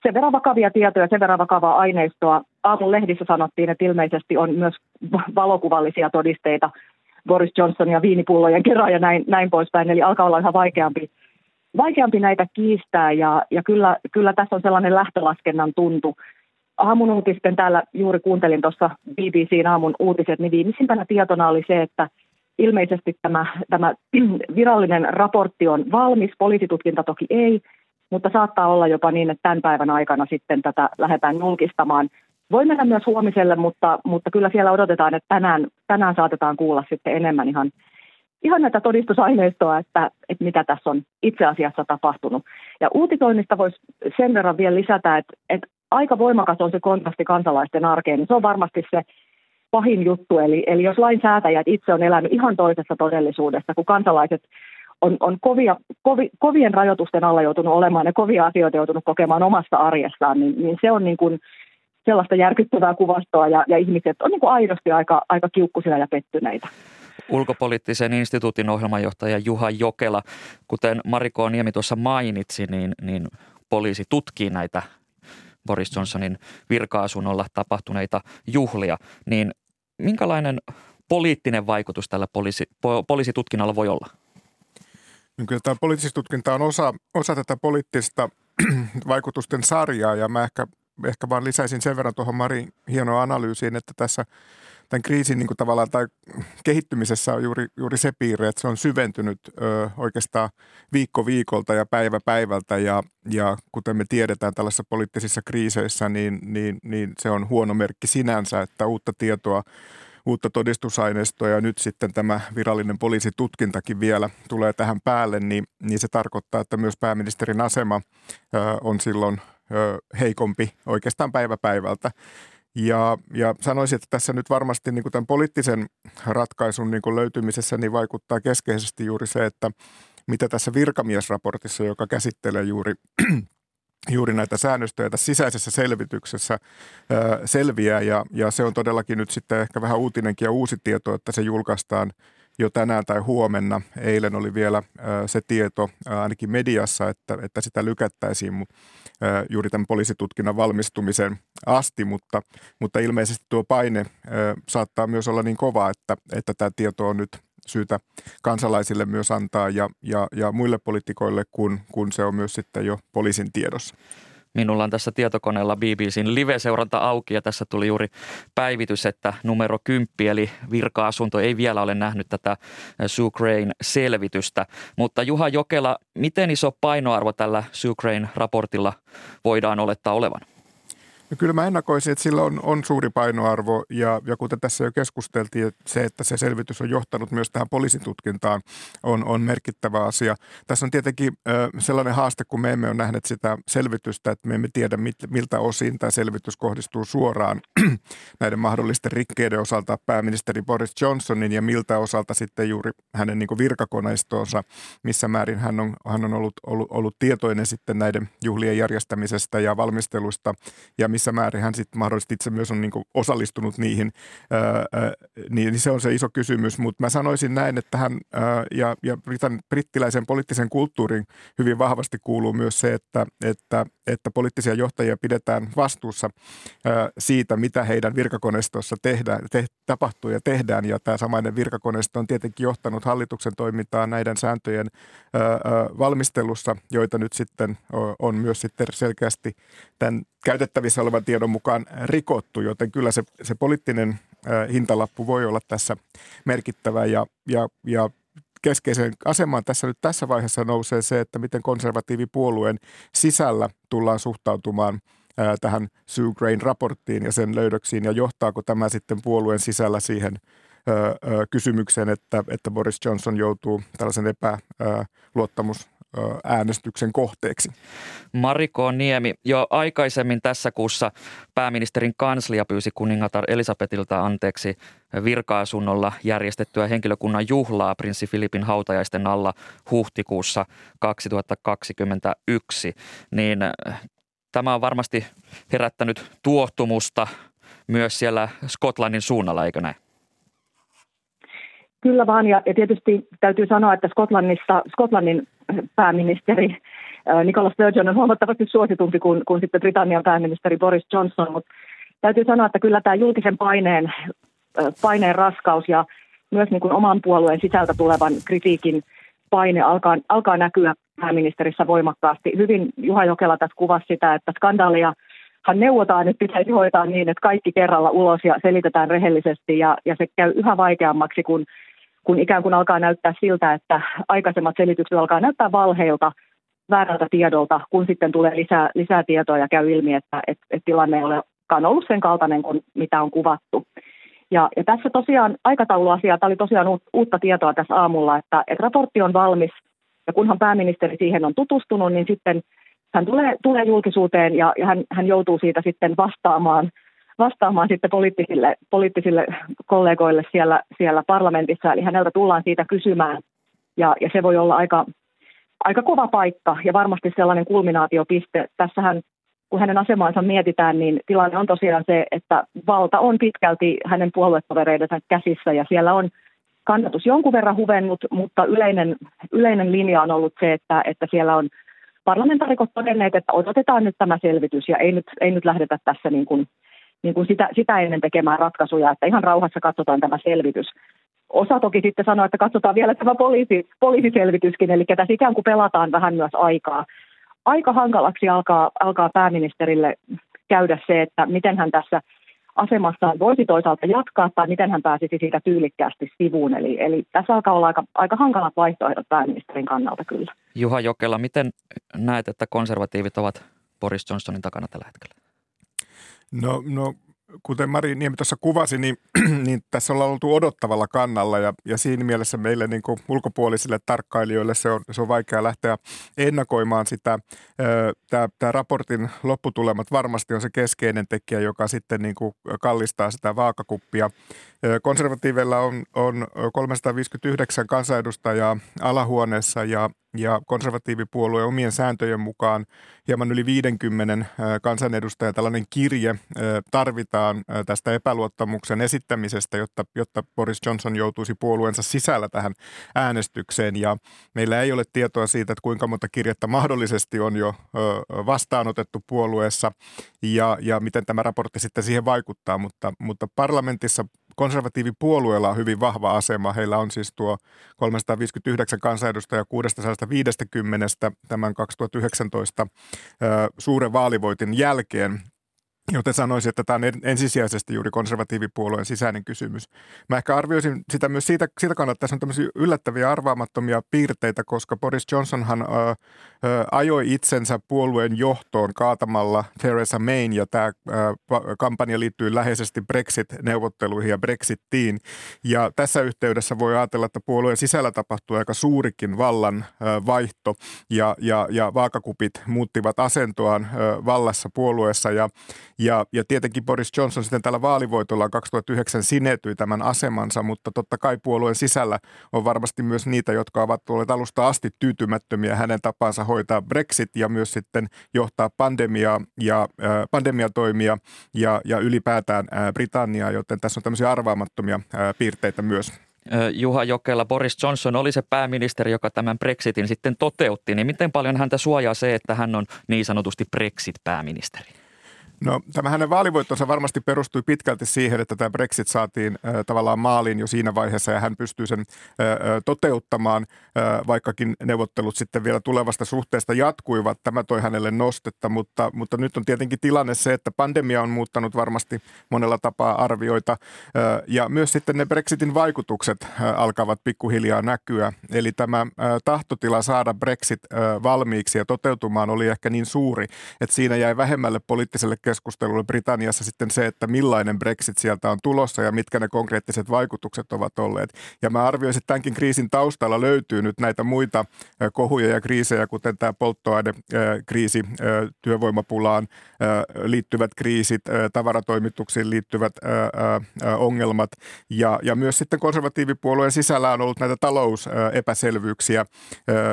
sen verran vakavia tietoja, sen verran vakavaa aineistoa. Aamun lehdissä sanottiin, että ilmeisesti on myös valokuvallisia todisteita Boris Johnson ja viinipullojen kerran ja näin, näin poispäin. Eli alkaa olla ihan vaikeampi, vaikeampi näitä kiistää ja, ja kyllä, kyllä tässä on sellainen lähtölaskennan tuntu aamun uutisten täällä juuri kuuntelin tuossa BBCn aamun uutiset, niin viimeisimpänä tietona oli se, että ilmeisesti tämä, tämä virallinen raportti on valmis, poliisitutkinta toki ei, mutta saattaa olla jopa niin, että tämän päivän aikana sitten tätä lähdetään julkistamaan. Voi mennä myös huomiselle, mutta, mutta kyllä siellä odotetaan, että tänään, tänään saatetaan kuulla sitten enemmän ihan, ihan näitä todistusaineistoa, että, että mitä tässä on itse asiassa tapahtunut. Ja uutitoinnista voisi sen verran vielä lisätä, että, että aika voimakas on se kontrasti kansalaisten arkeen, niin se on varmasti se pahin juttu. Eli, eli jos lainsäätäjät itse on elänyt ihan toisessa todellisuudessa, kun kansalaiset on, on kovia, kovi, kovien rajoitusten alla joutunut olemaan ja kovia asioita joutunut kokemaan omassa arjessaan, niin, niin se on niin kuin sellaista järkyttävää kuvastoa ja, ja ihmiset on niin kuin aidosti aika, aika kiukkusilla ja pettyneitä.
Ulkopoliittisen instituutin ohjelmanjohtaja Juha Jokela, kuten Mariko Niemi tuossa mainitsi, niin, niin poliisi tutkii näitä Boris Johnsonin virka-asunnolla tapahtuneita juhlia, niin minkälainen poliittinen vaikutus tällä poliisi, po, poliisitutkinnalla voi olla?
No kyllä tämä poliisitutkinta on osa, osa tätä poliittista vaikutusten sarjaa ja mä ehkä, ehkä vaan lisäisin sen verran tuohon Marin hienoa analyysiin, että tässä – tämän kriisin niin kuin tavallaan tai kehittymisessä on juuri, juuri se piirre, että se on syventynyt ö, oikeastaan viikko viikolta ja päivä päivältä ja, ja kuten me tiedetään tällaisissa poliittisissa kriiseissä, niin, niin, niin se on huono merkki sinänsä, että uutta tietoa uutta todistusaineistoa ja nyt sitten tämä virallinen poliisitutkintakin vielä tulee tähän päälle, niin, niin se tarkoittaa, että myös pääministerin asema ö, on silloin ö, heikompi oikeastaan päivä päivältä. Ja, ja sanoisin, että tässä nyt varmasti niin kuin tämän poliittisen ratkaisun niin kuin löytymisessä niin vaikuttaa keskeisesti juuri se, että mitä tässä virkamiesraportissa, joka käsittelee juuri juuri näitä säännöstöjä tässä sisäisessä selvityksessä selviää. Ja, ja se on todellakin nyt sitten ehkä vähän uutinenkin ja uusi tieto, että se julkaistaan jo tänään tai huomenna. Eilen oli vielä se tieto ainakin mediassa, että, että sitä lykättäisiin juuri tämän poliisitutkinnan valmistumisen asti, mutta, mutta ilmeisesti tuo paine saattaa myös olla niin kova, että, että tämä tieto on nyt syytä kansalaisille myös antaa ja, ja, ja muille poliitikoille, kun, kun se on myös sitten jo poliisin tiedossa.
Minulla on tässä tietokoneella BBCn live-seuranta auki ja tässä tuli juuri päivitys, että numero 10 eli virka-asunto ei vielä ole nähnyt tätä Sucrane-selvitystä. Mutta Juha Jokela, miten iso painoarvo tällä Sucrane-raportilla voidaan olettaa olevan?
No kyllä mä ennakoisin, että sillä on, on suuri painoarvo ja, ja kuten tässä jo keskusteltiin, että se, että se selvitys on johtanut myös tähän poliisitutkintaan on, on merkittävä asia. Tässä on tietenkin ö, sellainen haaste, kun me emme ole nähneet sitä selvitystä, että me emme tiedä mit, miltä osin tämä selvitys kohdistuu suoraan näiden mahdollisten rikkeiden osalta pääministeri Boris Johnsonin ja miltä osalta sitten juuri hänen niin virkakoneistonsa, missä määrin hän on, hän on ollut, ollut, ollut tietoinen sitten näiden juhlien järjestämisestä ja valmistelusta ja missä määrin hän sitten mahdollisesti itse myös on niin osallistunut niihin, ää, niin, niin se on se iso kysymys. Mutta mä sanoisin näin, että hän ää, ja, ja Britan, brittiläisen poliittisen kulttuurin hyvin vahvasti kuuluu myös se, että, että, että poliittisia johtajia pidetään vastuussa ää, siitä, mitä heidän virkakoneistossa tehdään, te, tapahtuu ja tehdään. Ja tämä samainen virkakoneisto on tietenkin johtanut hallituksen toimintaa näiden sääntöjen ää, ää, valmistelussa, joita nyt sitten on myös sitten selkeästi tämän käytettävissä olevan tiedon mukaan rikottu, joten kyllä se, se poliittinen hintalappu voi olla tässä merkittävä. Ja, ja, ja keskeisen asemaan tässä nyt tässä vaiheessa nousee se, että miten konservatiivipuolueen sisällä tullaan suhtautumaan tähän Sue Grain raporttiin ja sen löydöksiin ja johtaako tämä sitten puolueen sisällä siihen kysymykseen, että, että Boris Johnson joutuu tällaisen epäluottamus äänestyksen kohteeksi.
Mariko Niemi, jo aikaisemmin tässä kuussa pääministerin kanslia pyysi kuningatar Elisabetilta anteeksi virka-asunnolla järjestettyä henkilökunnan juhlaa prinssi Filipin hautajaisten alla huhtikuussa 2021. Niin tämä on varmasti herättänyt tuottumusta myös siellä Skotlannin suunnalla, eikö näin?
Kyllä vaan, ja, ja tietysti täytyy sanoa, että Skotlannissa, Skotlannin pääministeri Nicola Sturgeon on huomattavasti suositumpi kuin, kuin sitten Britannian pääministeri Boris Johnson, mutta täytyy sanoa, että kyllä tämä julkisen paineen, paineen raskaus ja myös niin kuin oman puolueen sisältä tulevan kritiikin paine alkaa, alkaa näkyä pääministerissä voimakkaasti. Hyvin Juha Jokela tässä kuvasi sitä, että skandaalia hän neuvotaan, että pitäisi hoitaa niin, että kaikki kerralla ulos ja selitetään rehellisesti ja, ja se käy yhä vaikeammaksi, kun kun ikään kuin alkaa näyttää siltä, että aikaisemmat selitykset alkaa näyttää valheilta, väärältä tiedolta, kun sitten tulee lisää, lisää tietoa ja käy ilmi, että, että, että tilanne ei olekaan ollut sen kaltainen kuin mitä on kuvattu. Ja, ja tässä tosiaan aikatauluasia, tämä oli tosiaan uutta tietoa tässä aamulla, että, että raportti on valmis ja kunhan pääministeri siihen on tutustunut, niin sitten hän tulee, tulee julkisuuteen ja, ja hän, hän joutuu siitä sitten vastaamaan – vastaamaan sitten poliittisille, poliittisille kollegoille siellä, siellä parlamentissa. Eli häneltä tullaan siitä kysymään ja, ja se voi olla aika, aika kova paikka ja varmasti sellainen kulminaatiopiste. Tässähän kun hänen asemansa mietitään, niin tilanne on tosiaan se, että valta on pitkälti hänen puoluetovereidensa käsissä ja siellä on kannatus jonkun verran huvennut, mutta yleinen, yleinen linja on ollut se, että, että siellä on parlamentaarikot todenneet, että odotetaan nyt tämä selvitys ja ei nyt, ei nyt lähdetä tässä niin kuin niin kuin sitä, sitä ennen tekemään ratkaisuja, että ihan rauhassa katsotaan tämä selvitys. Osa toki sitten sanoo, että katsotaan vielä tämä poliisi, poliisiselvityskin, eli tässä ikään kuin pelataan vähän myös aikaa. Aika hankalaksi alkaa, alkaa pääministerille käydä se, että miten hän tässä asemassaan voisi toisaalta jatkaa tai miten hän pääsisi siitä tyylikkäästi sivuun. Eli, eli tässä alkaa olla aika, aika hankalat vaihtoehdot pääministerin kannalta kyllä.
Juha Jokela, miten näet, että konservatiivit ovat Boris Johnsonin takana tällä hetkellä?
No, no kuten Mari Niemi tuossa kuvasi, niin, niin tässä ollaan oltu odottavalla kannalla ja, ja siinä mielessä meille niin kuin ulkopuolisille tarkkailijoille se on, se on vaikea lähteä ennakoimaan sitä. Tämä, raportin lopputulemat varmasti on se keskeinen tekijä, joka sitten niin kuin kallistaa sitä vaakakuppia Konservatiiveilla on, on 359 kansanedustajaa alahuoneessa ja ja konservatiivipuolueen omien sääntöjen mukaan hieman yli 50 kansanedustajan tällainen kirje tarvitaan tästä epäluottamuksen esittämisestä, jotta, jotta Boris Johnson joutuisi puolueensa sisällä tähän äänestykseen. Ja meillä ei ole tietoa siitä, että kuinka monta kirjettä mahdollisesti on jo vastaanotettu puolueessa ja, ja miten tämä raportti sitten siihen vaikuttaa, mutta, mutta parlamentissa konservatiivipuolueella on hyvin vahva asema. Heillä on siis tuo 359 kansanedustajaa 650 tämän 2019 suuren vaalivoitin jälkeen. Joten sanoisin, että tämä on ensisijaisesti juuri konservatiivipuolueen sisäinen kysymys. Mä ehkä arvioisin sitä myös siitä, siitä kannalta, että tässä on yllättäviä arvaamattomia piirteitä, koska Boris Johnsonhan ö, ö, ajoi itsensä puolueen johtoon kaatamalla Theresa Mayn ja tämä ö, kampanja liittyy läheisesti Brexit-neuvotteluihin ja Brexittiin. Ja tässä yhteydessä voi ajatella, että puolueen sisällä tapahtui aika suurikin vallan ö, vaihto ja, ja, ja vaakakupit muuttivat asentoaan ö, vallassa puolueessa ja ja, ja tietenkin Boris Johnson sitten tällä vaalivoitolla 2009 sinetyi tämän asemansa, mutta totta kai puolueen sisällä on varmasti myös niitä, jotka ovat olleet alusta asti tyytymättömiä hänen tapansa hoitaa Brexit ja myös sitten johtaa pandemiaa ja äh, pandemiatoimia ja, ja ylipäätään äh, Britanniaa, joten tässä on tämmöisiä arvaamattomia äh, piirteitä myös.
Juha Jokela, Boris Johnson oli se pääministeri, joka tämän Brexitin sitten toteutti, niin miten paljon häntä suojaa se, että hän on niin sanotusti Brexit-pääministeri?
No tämä hänen vaalivoittonsa varmasti perustui pitkälti siihen, että tämä Brexit saatiin äh, tavallaan maaliin jo siinä vaiheessa ja hän pystyy sen äh, toteuttamaan, äh, vaikkakin neuvottelut sitten vielä tulevasta suhteesta jatkuivat. Tämä toi hänelle nostetta, mutta, mutta nyt on tietenkin tilanne se, että pandemia on muuttanut varmasti monella tapaa arvioita äh, ja myös sitten ne Brexitin vaikutukset äh, alkavat pikkuhiljaa näkyä. Eli tämä äh, tahtotila saada Brexit äh, valmiiksi ja toteutumaan oli ehkä niin suuri, että siinä jäi vähemmälle poliittiselle keskustelulle Britanniassa sitten se, että millainen Brexit sieltä on tulossa ja mitkä ne konkreettiset vaikutukset ovat olleet. Ja mä arvioisin, että tämänkin kriisin taustalla löytyy nyt näitä muita kohuja ja kriisejä, kuten tämä polttoainekriisi, työvoimapulaan liittyvät kriisit, tavaratoimituksiin liittyvät ongelmat ja, ja myös sitten konservatiivipuolueen sisällä on ollut näitä talousepäselvyyksiä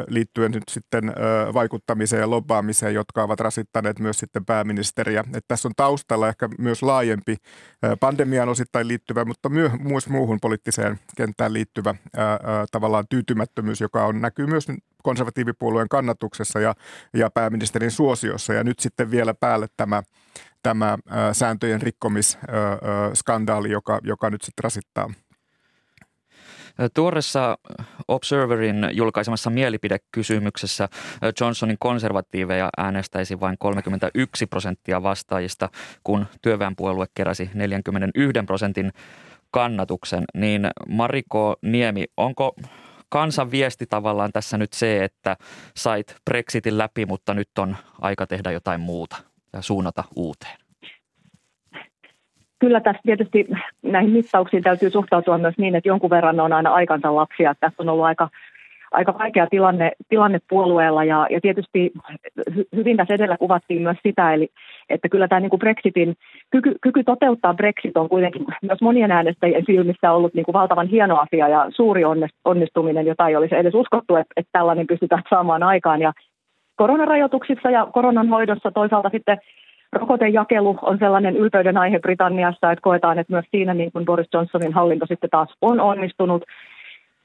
liittyen nyt sitten vaikuttamiseen ja lobbaamiseen, jotka ovat rasittaneet myös sitten pääministeriä. Et että tässä on taustalla ehkä myös laajempi pandemiaan osittain liittyvä, mutta myös muuhun poliittiseen kenttään liittyvä ää, tavallaan tyytymättömyys, joka on, näkyy myös konservatiivipuolueen kannatuksessa ja, ja pääministerin suosiossa. Ja nyt sitten vielä päälle tämä, tämä ää, sääntöjen rikkomisskandaali, joka, joka nyt sitten rasittaa
Tuoreessa Observerin julkaisemassa mielipidekysymyksessä Johnsonin konservatiiveja äänestäisi vain 31 prosenttia vastaajista, kun työväenpuolue keräsi 41 prosentin kannatuksen. Niin Mariko Niemi, onko kansan viesti tavallaan tässä nyt se, että sait Brexitin läpi, mutta nyt on aika tehdä jotain muuta ja suunnata uuteen?
Kyllä tässä tietysti näihin mittauksiin täytyy suhtautua myös niin, että jonkun verran on aina aikansa lapsia. Tässä on ollut aika, aika vaikea tilanne, tilanne puolueella ja, ja tietysti hy, hyvin tässä edellä kuvattiin myös sitä, eli että kyllä tämä niin kuin Brexitin, kyky, kyky toteuttaa Brexit on kuitenkin myös monien äänestäjien silmissä ollut niin kuin valtavan hieno asia ja suuri onnistuminen, jota ei olisi edes uskottu, että, että tällainen pystytään saamaan aikaan. Ja koronarajoituksissa ja koronan hoidossa toisaalta sitten rokotejakelu on sellainen ylpeyden aihe Britanniassa, että koetaan, että myös siinä niin kuin Boris Johnsonin hallinto sitten taas on onnistunut.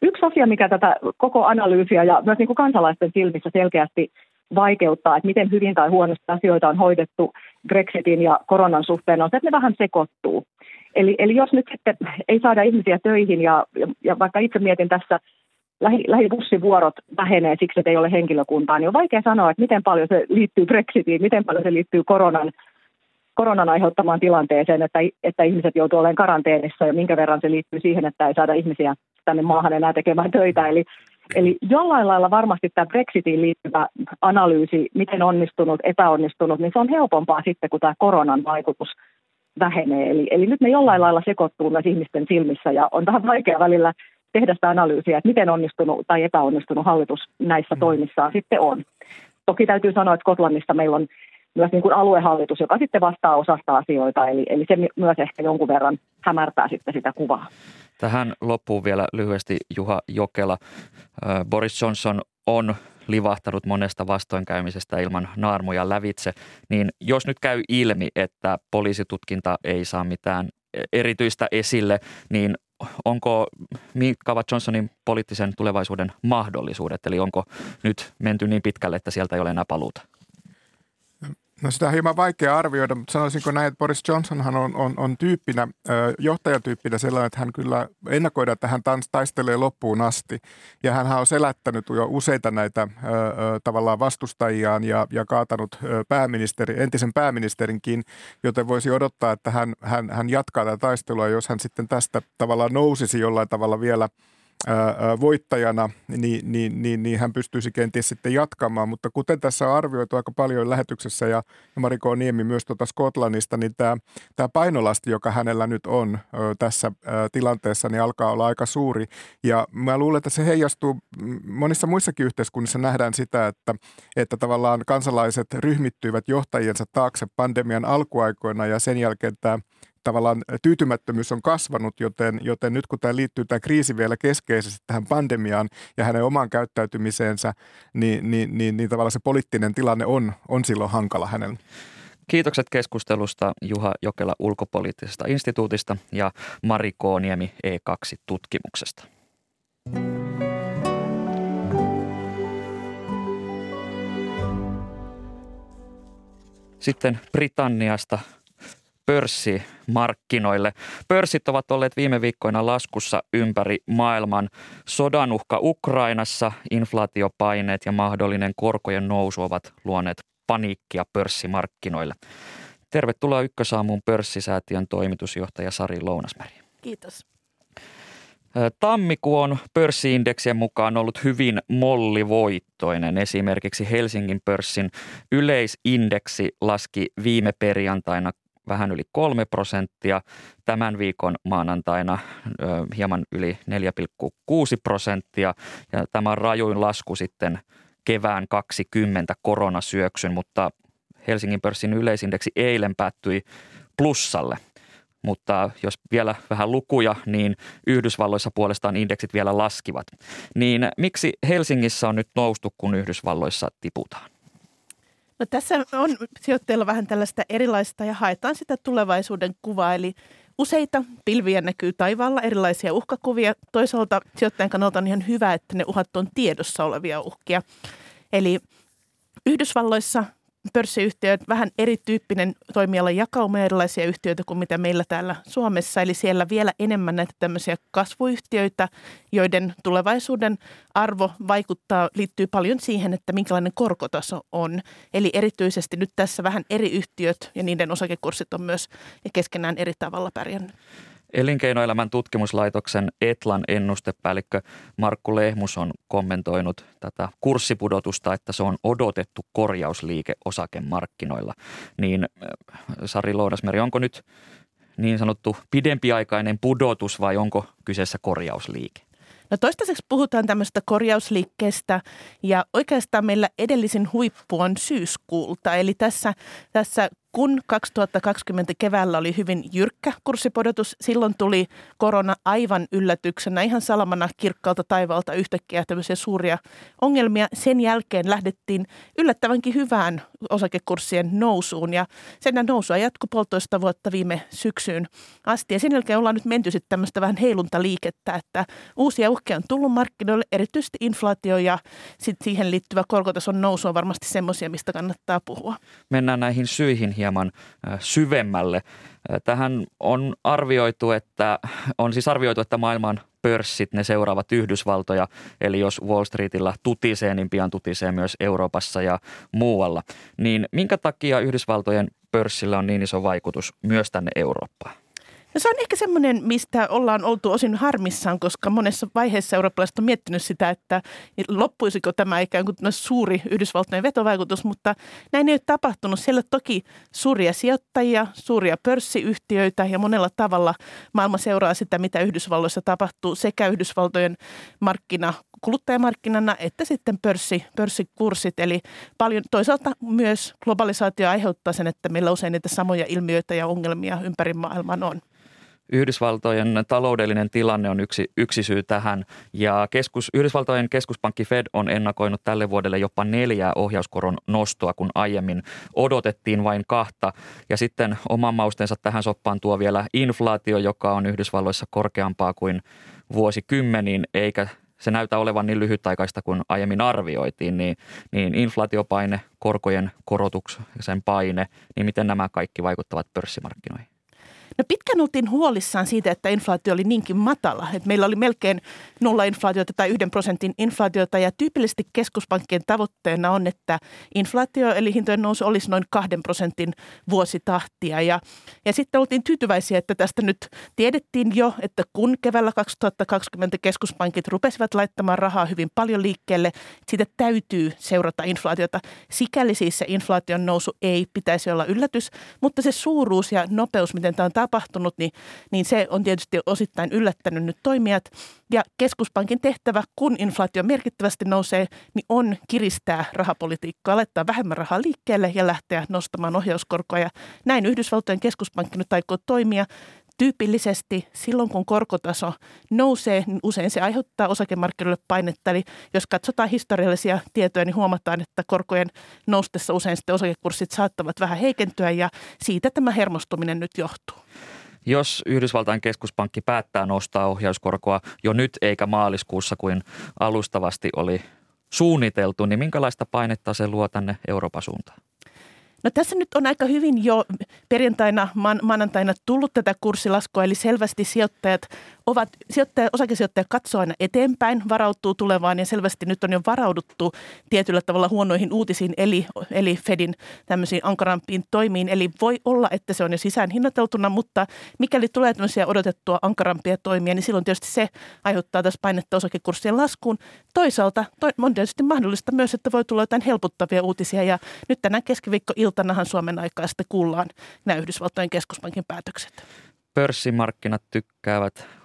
Yksi asia, mikä tätä koko analyysiä ja myös niin kuin kansalaisten silmissä selkeästi vaikeuttaa, että miten hyvin tai huonosti asioita on hoidettu Brexitin ja koronan suhteen, on se, että ne vähän sekoittuu. Eli, eli jos nyt sitten ei saada ihmisiä töihin ja, ja, ja vaikka itse mietin tässä lähi, lähibussivuorot vähenee siksi, että ei ole henkilökuntaa, niin on vaikea sanoa, että miten paljon se liittyy Brexitiin, miten paljon se liittyy koronan, koronan aiheuttamaan tilanteeseen, että, että ihmiset joutuu olemaan karanteenissa ja minkä verran se liittyy siihen, että ei saada ihmisiä tänne maahan enää tekemään töitä. Eli, eli jollain lailla varmasti tämä Brexitiin liittyvä analyysi, miten onnistunut, epäonnistunut, niin se on helpompaa sitten, kun tämä koronan vaikutus vähenee. Eli, eli nyt ne jollain lailla sekoittuu myös ihmisten silmissä ja on vähän vaikea välillä tehdä sitä analyysiä, että miten onnistunut tai epäonnistunut hallitus näissä mm. toimissaan sitten on. Toki täytyy sanoa, että Skotlannissa meillä on myös niin kuin aluehallitus, joka sitten vastaa osasta asioita, eli, eli se myös ehkä jonkun verran hämärtää sitten sitä kuvaa.
Tähän loppuun vielä lyhyesti Juha Jokela. Boris Johnson on livahtanut monesta vastoinkäymisestä ilman naarmuja lävitse, niin jos nyt käy ilmi, että poliisitutkinta ei saa mitään erityistä esille, niin onko, mitkä ovat Johnsonin poliittisen tulevaisuuden mahdollisuudet, eli onko nyt menty niin pitkälle, että sieltä ei ole enää paluuta?
No sitä on hieman vaikea arvioida, mutta sanoisinko näin, että Boris Johnsonhan on, on, on tyyppinä, johtajatyyppinä sellainen, että hän kyllä ennakoida, että hän taistelee loppuun asti. Ja hän on selättänyt jo useita näitä tavallaan vastustajiaan ja, ja kaatanut pääministeri, entisen pääministerinkin, joten voisi odottaa, että hän, hän, hän jatkaa tätä taistelua, jos hän sitten tästä tavallaan nousisi jollain tavalla vielä – voittajana, niin, niin, niin, niin hän pystyisi kenties sitten jatkamaan. Mutta kuten tässä on arvioitu aika paljon lähetyksessä ja, Mariko Niemi myös tuota Skotlannista, niin tämä, tämä painolasti, joka hänellä nyt on tässä tilanteessa, niin alkaa olla aika suuri. Ja mä luulen, että se heijastuu monissa muissakin yhteiskunnissa nähdään sitä, että, että tavallaan kansalaiset ryhmittyivät johtajiensa taakse pandemian alkuaikoina ja sen jälkeen tämä tavallaan tyytymättömyys on kasvanut, joten, joten nyt kun tämä liittyy tämä kriisi vielä keskeisesti tähän pandemiaan ja hänen omaan käyttäytymiseensä, niin, niin, niin, niin tavallaan se poliittinen tilanne on, on silloin hankala hänellä.
Kiitokset keskustelusta Juha Jokela ulkopoliittisesta instituutista ja Mari Kooniemi E2-tutkimuksesta. Sitten Britanniasta pörssimarkkinoille. Pörssit ovat olleet viime viikkoina laskussa ympäri maailman. Sodanuhka Ukrainassa, inflaatiopaineet ja mahdollinen korkojen nousu ovat luoneet paniikkia pörssimarkkinoille. Tervetuloa Ykkösaamuun pörssisäätiön toimitusjohtaja Sari Lounasmeri.
Kiitos.
Tammikuu on pörssiindeksien mukaan ollut hyvin mollivoittoinen. Esimerkiksi Helsingin pörssin yleisindeksi laski viime perjantaina vähän yli 3 prosenttia. Tämän viikon maanantaina ö, hieman yli 4,6 prosenttia ja tämä rajuin lasku sitten kevään 20 koronasyöksyn, mutta Helsingin pörssin yleisindeksi eilen päättyi plussalle. Mutta jos vielä vähän lukuja, niin Yhdysvalloissa puolestaan indeksit vielä laskivat. Niin miksi Helsingissä on nyt noustu, kun Yhdysvalloissa tiputaan?
No tässä on sijoittajilla vähän tällaista erilaista ja haetaan sitä tulevaisuuden kuvaa, eli useita pilviä näkyy taivaalla, erilaisia uhkakuvia. Toisaalta sijoittajan kannalta on ihan hyvä, että ne uhat on tiedossa olevia uhkia. Eli Yhdysvalloissa pörssiyhtiöt vähän erityyppinen toimialan jakauma erilaisia yhtiöitä kuin mitä meillä täällä Suomessa. Eli siellä vielä enemmän näitä tämmöisiä kasvuyhtiöitä, joiden tulevaisuuden arvo vaikuttaa, liittyy paljon siihen, että minkälainen korkotaso on. Eli erityisesti nyt tässä vähän eri yhtiöt ja niiden osakekurssit on myös keskenään eri tavalla pärjännyt.
Elinkeinoelämän tutkimuslaitoksen Etlan ennustepäällikkö Markku Lehmus on kommentoinut tätä kurssipudotusta, että se on odotettu korjausliike osakemarkkinoilla. Niin äh, Sari Loudasmeri, onko nyt niin sanottu pidempiaikainen pudotus vai onko kyseessä korjausliike?
No toistaiseksi puhutaan tämmöistä korjausliikkeestä ja oikeastaan meillä edellisin huippu on syyskuulta. Eli tässä, tässä kun 2020 keväällä oli hyvin jyrkkä kurssipodotus, silloin tuli korona aivan yllätyksenä, ihan salamana kirkkaalta taivaalta yhtäkkiä tämmöisiä suuria ongelmia. Sen jälkeen lähdettiin yllättävänkin hyvään osakekurssien nousuun ja sen nousua jatkui puolitoista vuotta viime syksyyn asti. Ja sen jälkeen ollaan nyt menty sitten tämmöistä vähän heiluntaliikettä, että uusia uhkia on tullut markkinoille, erityisesti inflaatio ja sitten siihen liittyvä korkotason nousu on varmasti semmoisia, mistä kannattaa puhua.
Mennään näihin syihin hieman syvemmälle. Tähän on arvioitu, että on siis arvioitu, että maailman pörssit, ne seuraavat Yhdysvaltoja. Eli jos Wall Streetillä tutisee, niin pian tutisee myös Euroopassa ja muualla. Niin minkä takia Yhdysvaltojen pörssillä on niin iso vaikutus myös tänne Eurooppaan?
Se on ehkä semmoinen, mistä ollaan oltu osin harmissaan, koska monessa vaiheessa eurooppalaiset on miettinyt sitä, että loppuisiko tämä ikään kuin suuri Yhdysvaltojen vetovaikutus, mutta näin ei ole tapahtunut. Siellä on toki suuria sijoittajia, suuria pörssiyhtiöitä ja monella tavalla maailma seuraa sitä, mitä Yhdysvalloissa tapahtuu sekä Yhdysvaltojen markkina kuluttajamarkkinana että sitten pörssi, pörssikurssit. Eli paljon toisaalta myös globalisaatio aiheuttaa sen, että meillä usein niitä samoja ilmiöitä ja ongelmia ympäri maailman on.
Yhdysvaltojen taloudellinen tilanne on yksi, yksi syy tähän ja keskus, Yhdysvaltojen keskuspankki Fed on ennakoinut tälle vuodelle jopa neljää ohjauskoron nostoa, kun aiemmin odotettiin vain kahta. Ja sitten oman mausteensa tähän soppaan tuo vielä inflaatio, joka on Yhdysvalloissa korkeampaa kuin vuosikymmeniin, eikä se näytä olevan niin lyhytaikaista kuin aiemmin arvioitiin, niin, niin inflaatiopaine, korkojen korotuksen paine, niin miten nämä kaikki vaikuttavat pörssimarkkinoihin?
No pitkään oltiin huolissaan siitä, että inflaatio oli niinkin matala. Että meillä oli melkein nolla inflaatiota tai yhden prosentin inflaatiota ja tyypillisesti keskuspankkien tavoitteena on, että inflaatio eli hintojen nousu olisi noin kahden prosentin vuositahtia. Ja, ja sitten oltiin tyytyväisiä, että tästä nyt tiedettiin jo, että kun keväällä 2020 keskuspankit rupesivat laittamaan rahaa hyvin paljon liikkeelle, siitä täytyy seurata inflaatiota. Sikäli siis se inflaation nousu ei pitäisi olla yllätys, mutta se suuruus ja nopeus, miten tämä on tapahtunut, niin, niin se on tietysti osittain yllättänyt nyt toimijat. Ja keskuspankin tehtävä, kun inflaatio merkittävästi nousee, niin on kiristää rahapolitiikkaa, laittaa vähemmän rahaa liikkeelle ja lähteä nostamaan ohjauskorkoa. Ja näin Yhdysvaltojen keskuspankki nyt aikoo toimia. Tyypillisesti silloin, kun korkotaso nousee, niin usein se aiheuttaa osakemarkkinoille painetta. Eli jos katsotaan historiallisia tietoja, niin huomataan, että korkojen noustessa usein sitten osakekurssit saattavat vähän heikentyä ja siitä tämä hermostuminen nyt johtuu.
Jos Yhdysvaltain keskuspankki päättää nostaa ohjauskorkoa jo nyt eikä maaliskuussa kuin alustavasti oli suunniteltu, niin minkälaista painetta se luo tänne Euroopan suuntaan?
No tässä nyt on aika hyvin jo perjantaina, maanantaina tullut tätä kurssilaskua, eli selvästi sijoittajat ovat, sijoittaja, osakesijoittaja katsoo aina eteenpäin, varautuu tulevaan ja selvästi nyt on jo varauduttu tietyllä tavalla huonoihin uutisiin, eli, eli Fedin tämmöisiin ankarampiin toimiin. Eli voi olla, että se on jo sisään hinnoiteltuna, mutta mikäli tulee tämmöisiä odotettua ankarampia toimia, niin silloin tietysti se aiheuttaa tässä painetta osakekurssien laskuun. Toisaalta on tietysti mahdollista myös, että voi tulla jotain helpottavia uutisia ja nyt tänään keskiviikko-iltanahan Suomen aikaa sitten kuullaan nämä Yhdysvaltojen keskuspankin päätökset.
Pörssimarkkinat tykkäävät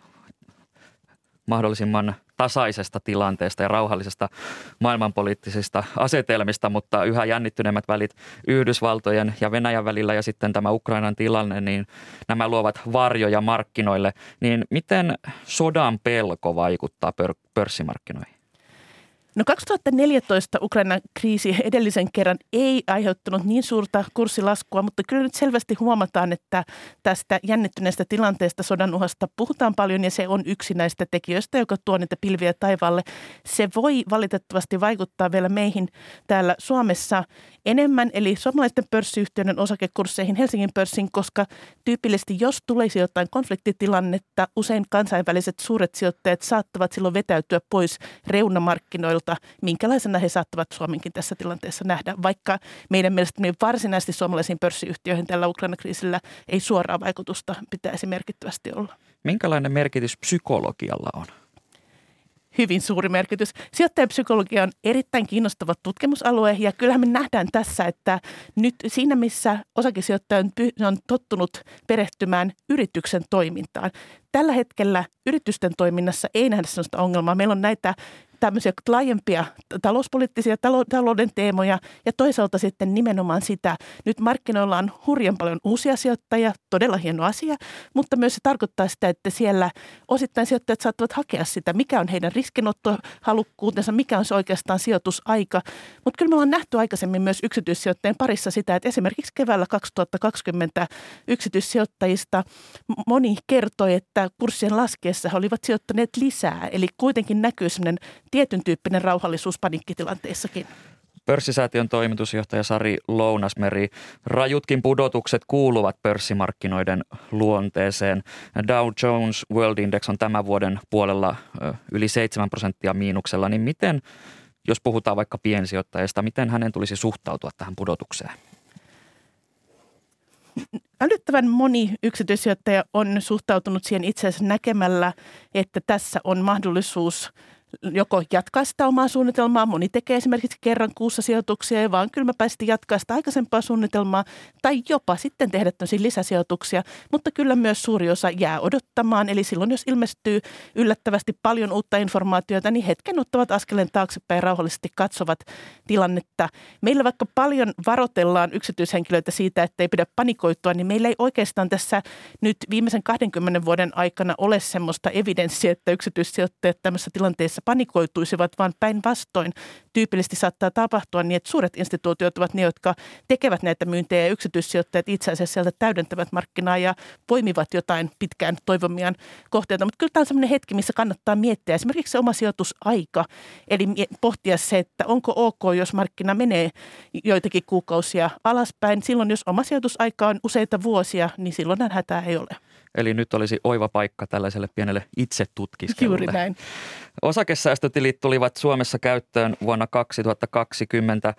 mahdollisimman tasaisesta tilanteesta ja rauhallisesta maailmanpoliittisista asetelmista, mutta yhä jännittyneemmät välit Yhdysvaltojen ja Venäjän välillä ja sitten tämä Ukrainan tilanne, niin nämä luovat varjoja markkinoille. Niin miten sodan pelko vaikuttaa pörssimarkkinoihin?
No 2014 Ukrainan kriisi edellisen kerran ei aiheuttanut niin suurta kurssilaskua, mutta kyllä nyt selvästi huomataan, että tästä jännittyneestä tilanteesta sodan uhasta puhutaan paljon ja se on yksi näistä tekijöistä, joka tuo niitä pilviä taivaalle. Se voi valitettavasti vaikuttaa vielä meihin täällä Suomessa enemmän, eli suomalaisten pörssiyhtiöiden osakekursseihin Helsingin pörssin, koska tyypillisesti jos tulisi jotain konfliktitilannetta, usein kansainväliset suuret sijoittajat saattavat silloin vetäytyä pois reunamarkkinoilta mutta minkälaisena he saattavat Suomenkin tässä tilanteessa nähdä, vaikka meidän mielestä varsinaisesti suomalaisiin pörssiyhtiöihin tällä Ukraina-kriisillä ei suoraa vaikutusta pitäisi merkittävästi olla.
Minkälainen merkitys psykologialla on?
hyvin suuri merkitys. Sijoittajapsykologia on erittäin kiinnostava tutkimusalue ja kyllähän me nähdään tässä, että nyt siinä missä osakesijoittaja on, on tottunut perehtymään yrityksen toimintaan. Tällä hetkellä yritysten toiminnassa ei nähdä sellaista ongelmaa. Meillä on näitä tämmöisiä laajempia talouspoliittisia talouden teemoja ja toisaalta sitten nimenomaan sitä, nyt markkinoilla on hurjan paljon uusia sijoittajia, todella hieno asia, mutta myös se tarkoittaa sitä, että siellä osittain sijoittajat saattavat hakea sitä, mikä on heidän riskinottohalukkuutensa, mikä on se oikeastaan sijoitusaika. Mutta kyllä me ollaan nähty aikaisemmin myös yksityissijoittajien parissa sitä, että esimerkiksi keväällä 2020 yksityissijoittajista moni kertoi, että kurssien laskeessa he olivat sijoittaneet lisää. Eli kuitenkin näkyy sellainen tietyn tyyppinen rauhallisuus panikkitilanteessakin.
Pörssisäätiön toimitusjohtaja Sari Lounasmeri. Rajutkin pudotukset kuuluvat pörssimarkkinoiden luonteeseen. Dow Jones World Index on tämän vuoden puolella yli 7 prosenttia miinuksella. Niin miten, jos puhutaan vaikka piensijoittajista, miten hänen tulisi suhtautua tähän pudotukseen?
älyttävän moni yksityissijoittaja on suhtautunut siihen itse asiassa näkemällä, että tässä on mahdollisuus joko jatkaa sitä omaa suunnitelmaa, moni tekee esimerkiksi kerran kuussa sijoituksia vaan kylmäpäisesti jatkaa sitä aikaisempaa suunnitelmaa, tai jopa sitten tehdä tämmöisiä lisäsijoituksia, mutta kyllä myös suuri osa jää odottamaan, eli silloin jos ilmestyy yllättävästi paljon uutta informaatiota, niin hetken ottavat askeleen taaksepäin ja rauhallisesti katsovat tilannetta. Meillä vaikka paljon varotellaan yksityishenkilöitä siitä, että ei pidä panikoitua, niin meillä ei oikeastaan tässä nyt viimeisen 20 vuoden aikana ole semmoista evidenssiä, että yksityissijoittajat tämmöisessä tilanteessa panikoituisivat, vaan päinvastoin tyypillisesti saattaa tapahtua niin, että suuret instituutiot ovat ne, jotka tekevät näitä myyntejä ja yksityissijoittajat itse asiassa sieltä täydentävät markkinaa ja poimivat jotain pitkään toivomiaan kohteita. Mutta kyllä tämä on sellainen hetki, missä kannattaa miettiä esimerkiksi se oma sijoitusaika, eli pohtia se, että onko ok, jos markkina menee joitakin kuukausia alaspäin. Silloin, jos oma sijoitusaika on useita vuosia, niin silloin hätää ei ole.
Eli nyt olisi oiva paikka tällaiselle pienelle itsetutkiskelulle.
Juuri näin.
Osakesäästötilit tulivat Suomessa käyttöön vuonna 2020. Äh,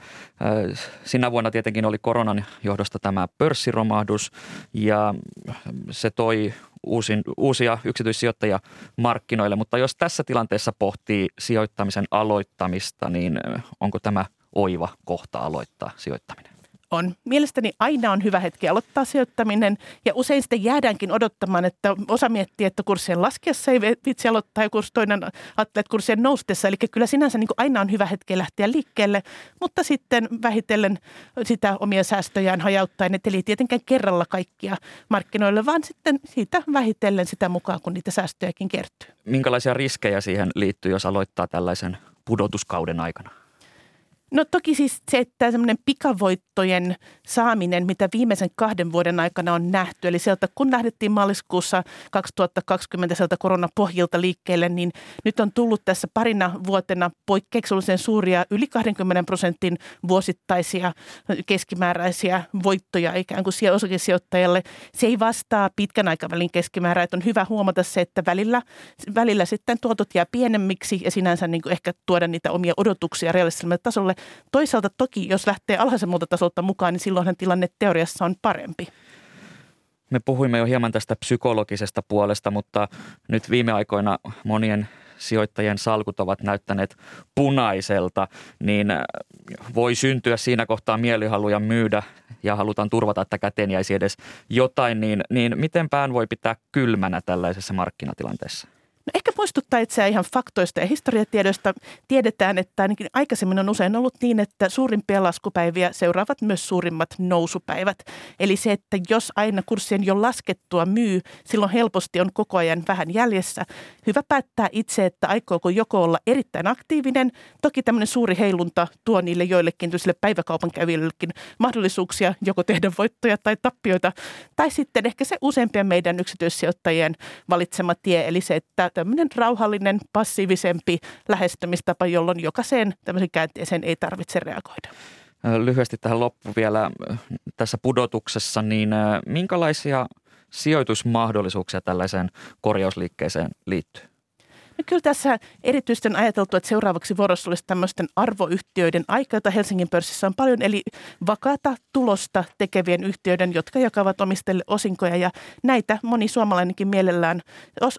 sinä vuonna tietenkin oli koronan johdosta tämä pörssiromahdus ja se toi uusin, uusia yksityissijoittajia markkinoille. Mutta jos tässä tilanteessa pohtii sijoittamisen aloittamista, niin onko tämä oiva kohta aloittaa sijoittaminen?
On. Mielestäni aina on hyvä hetki aloittaa sijoittaminen ja usein sitten jäädäänkin odottamaan, että osa miettii, että kurssien laskiessa ei vitsi aloittaa ja kurs, toinen ajattelee, että kurssien noustessa. Eli kyllä sinänsä niin kuin aina on hyvä hetki lähteä liikkeelle, mutta sitten vähitellen sitä omia säästöjään hajauttaen, eli tietenkään kerralla kaikkia markkinoille, vaan sitten siitä vähitellen sitä mukaan, kun niitä säästöjäkin kertyy.
Minkälaisia riskejä siihen liittyy, jos aloittaa tällaisen pudotuskauden aikana?
No toki siis se, että semmoinen pikavoittojen saaminen, mitä viimeisen kahden vuoden aikana on nähty, eli sieltä kun lähdettiin maaliskuussa 2020 sieltä koronapohjilta liikkeelle, niin nyt on tullut tässä parina vuotena poikkeuksellisen suuria yli 20 prosentin vuosittaisia keskimääräisiä voittoja ikään kuin siellä osakesijoittajalle. Se ei vastaa pitkän aikavälin keskimäärää, että on hyvä huomata se, että välillä, välillä sitten tuotot jää pienemmiksi ja sinänsä niin kuin ehkä tuoda niitä omia odotuksia realistiselle tasolle, Toisaalta toki, jos lähtee alhaisemmalta tasolta mukaan, niin silloinhan tilanne teoriassa on parempi.
Me puhuimme jo hieman tästä psykologisesta puolesta, mutta nyt viime aikoina monien sijoittajien salkut ovat näyttäneet punaiselta, niin voi syntyä siinä kohtaa mielihaluja myydä ja halutaan turvata, että käteen jäisi edes jotain, niin, niin miten pään voi pitää kylmänä tällaisessa markkinatilanteessa?
No ehkä muistuttaa itseään ihan faktoista ja historiatiedoista. Tiedetään, että ainakin aikaisemmin on usein ollut niin, että suurimpia laskupäiviä seuraavat myös suurimmat nousupäivät. Eli se, että jos aina kurssien jo laskettua myy, silloin helposti on koko ajan vähän jäljessä. Hyvä päättää itse, että aikooko joko olla erittäin aktiivinen. Toki tämmöinen suuri heilunta tuo niille joillekin päiväkaupan kävijöillekin mahdollisuuksia joko tehdä voittoja tai tappioita. Tai sitten ehkä se useampien meidän yksityissijoittajien valitsema tie, eli se, että tämmöinen rauhallinen, passiivisempi lähestymistapa, jolloin jokaiseen tämmöisen käänteeseen ei tarvitse reagoida.
Lyhyesti tähän loppu vielä tässä pudotuksessa, niin minkälaisia sijoitusmahdollisuuksia tällaiseen korjausliikkeeseen liittyy?
No kyllä tässä erityisesti on ajateltu, että seuraavaksi vuorossa olisi tämmöisten arvoyhtiöiden aika, jota Helsingin pörssissä on paljon, eli vakaata tulosta tekevien yhtiöiden, jotka jakavat omistajille osinkoja. Ja näitä moni suomalainenkin mielellään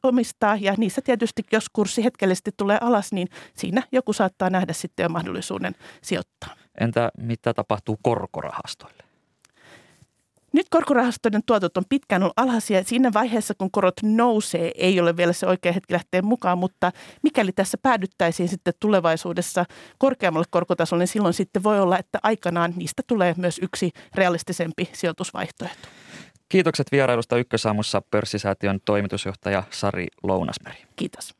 omistaa, ja niissä tietysti, jos kurssi hetkellisesti tulee alas, niin siinä joku saattaa nähdä sitten jo mahdollisuuden sijoittaa.
Entä mitä tapahtuu korkorahastoille?
Nyt korkorahastoiden tuotot on pitkään ollut alhaisia. Siinä vaiheessa, kun korot nousee, ei ole vielä se oikea hetki lähteä mukaan, mutta mikäli tässä päädyttäisiin sitten tulevaisuudessa korkeammalle korkotasolle, niin silloin sitten voi olla, että aikanaan niistä tulee myös yksi realistisempi sijoitusvaihtoehto.
Kiitokset vierailusta Ykkösaamussa pörssisäätiön toimitusjohtaja Sari Lounasmeri.
Kiitos.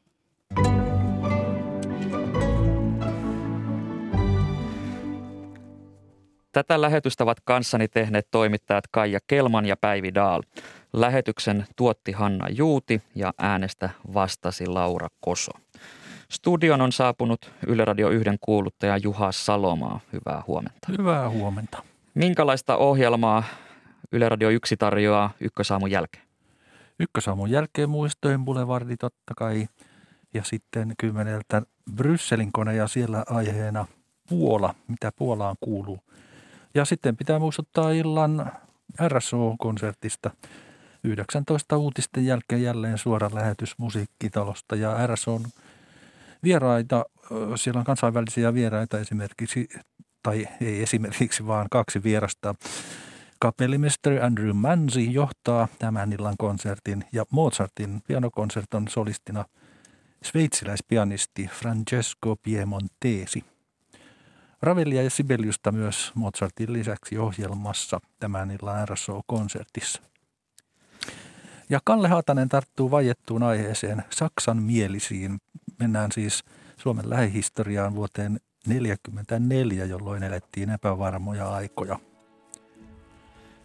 Tätä lähetystä ovat kanssani tehneet toimittajat Kaija Kelman ja Päivi Daal. Lähetyksen tuotti Hanna Juuti ja äänestä vastasi Laura Koso. Studion on saapunut Yle Radio 1 kuuluttaja Juha Salomaa. Hyvää huomenta.
Hyvää huomenta.
Minkälaista ohjelmaa Yle Radio 1 tarjoaa Ykkösaamun jälkeen?
Ykkösaamun jälkeen muistojen Boulevardi totta kai. Ja sitten kymmeneltä Brysselin kone ja siellä aiheena Puola, mitä Puolaan kuuluu. Ja sitten pitää muistuttaa illan RSO-konsertista. 19 uutisten jälkeen jälleen suora lähetys musiikkitalosta ja RSOn vieraita, siellä on kansainvälisiä vieraita esimerkiksi, tai ei esimerkiksi vaan kaksi vierasta. Kapellimestari Andrew Manzi johtaa tämän illan konsertin ja Mozartin pianokonserton solistina sveitsiläispianisti Francesco Piemontesi. Ravellia ja Sibeliusta myös Mozartin lisäksi ohjelmassa tämän illan RSO-konsertissa. Ja Kalle Haatanen tarttuu vajettuun aiheeseen Saksan mielisiin. Mennään siis Suomen lähihistoriaan vuoteen 1944, jolloin elettiin epävarmoja aikoja.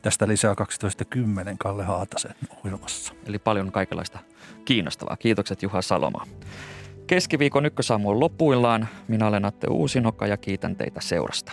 Tästä lisää 12.10 Kalle Haatasen ohjelmassa.
Eli paljon kaikenlaista kiinnostavaa. Kiitokset Juha Saloma. Keskiviikon ykkösaamu on lopuillaan. Minä olen Atte Uusinokka ja kiitän teitä seurasta.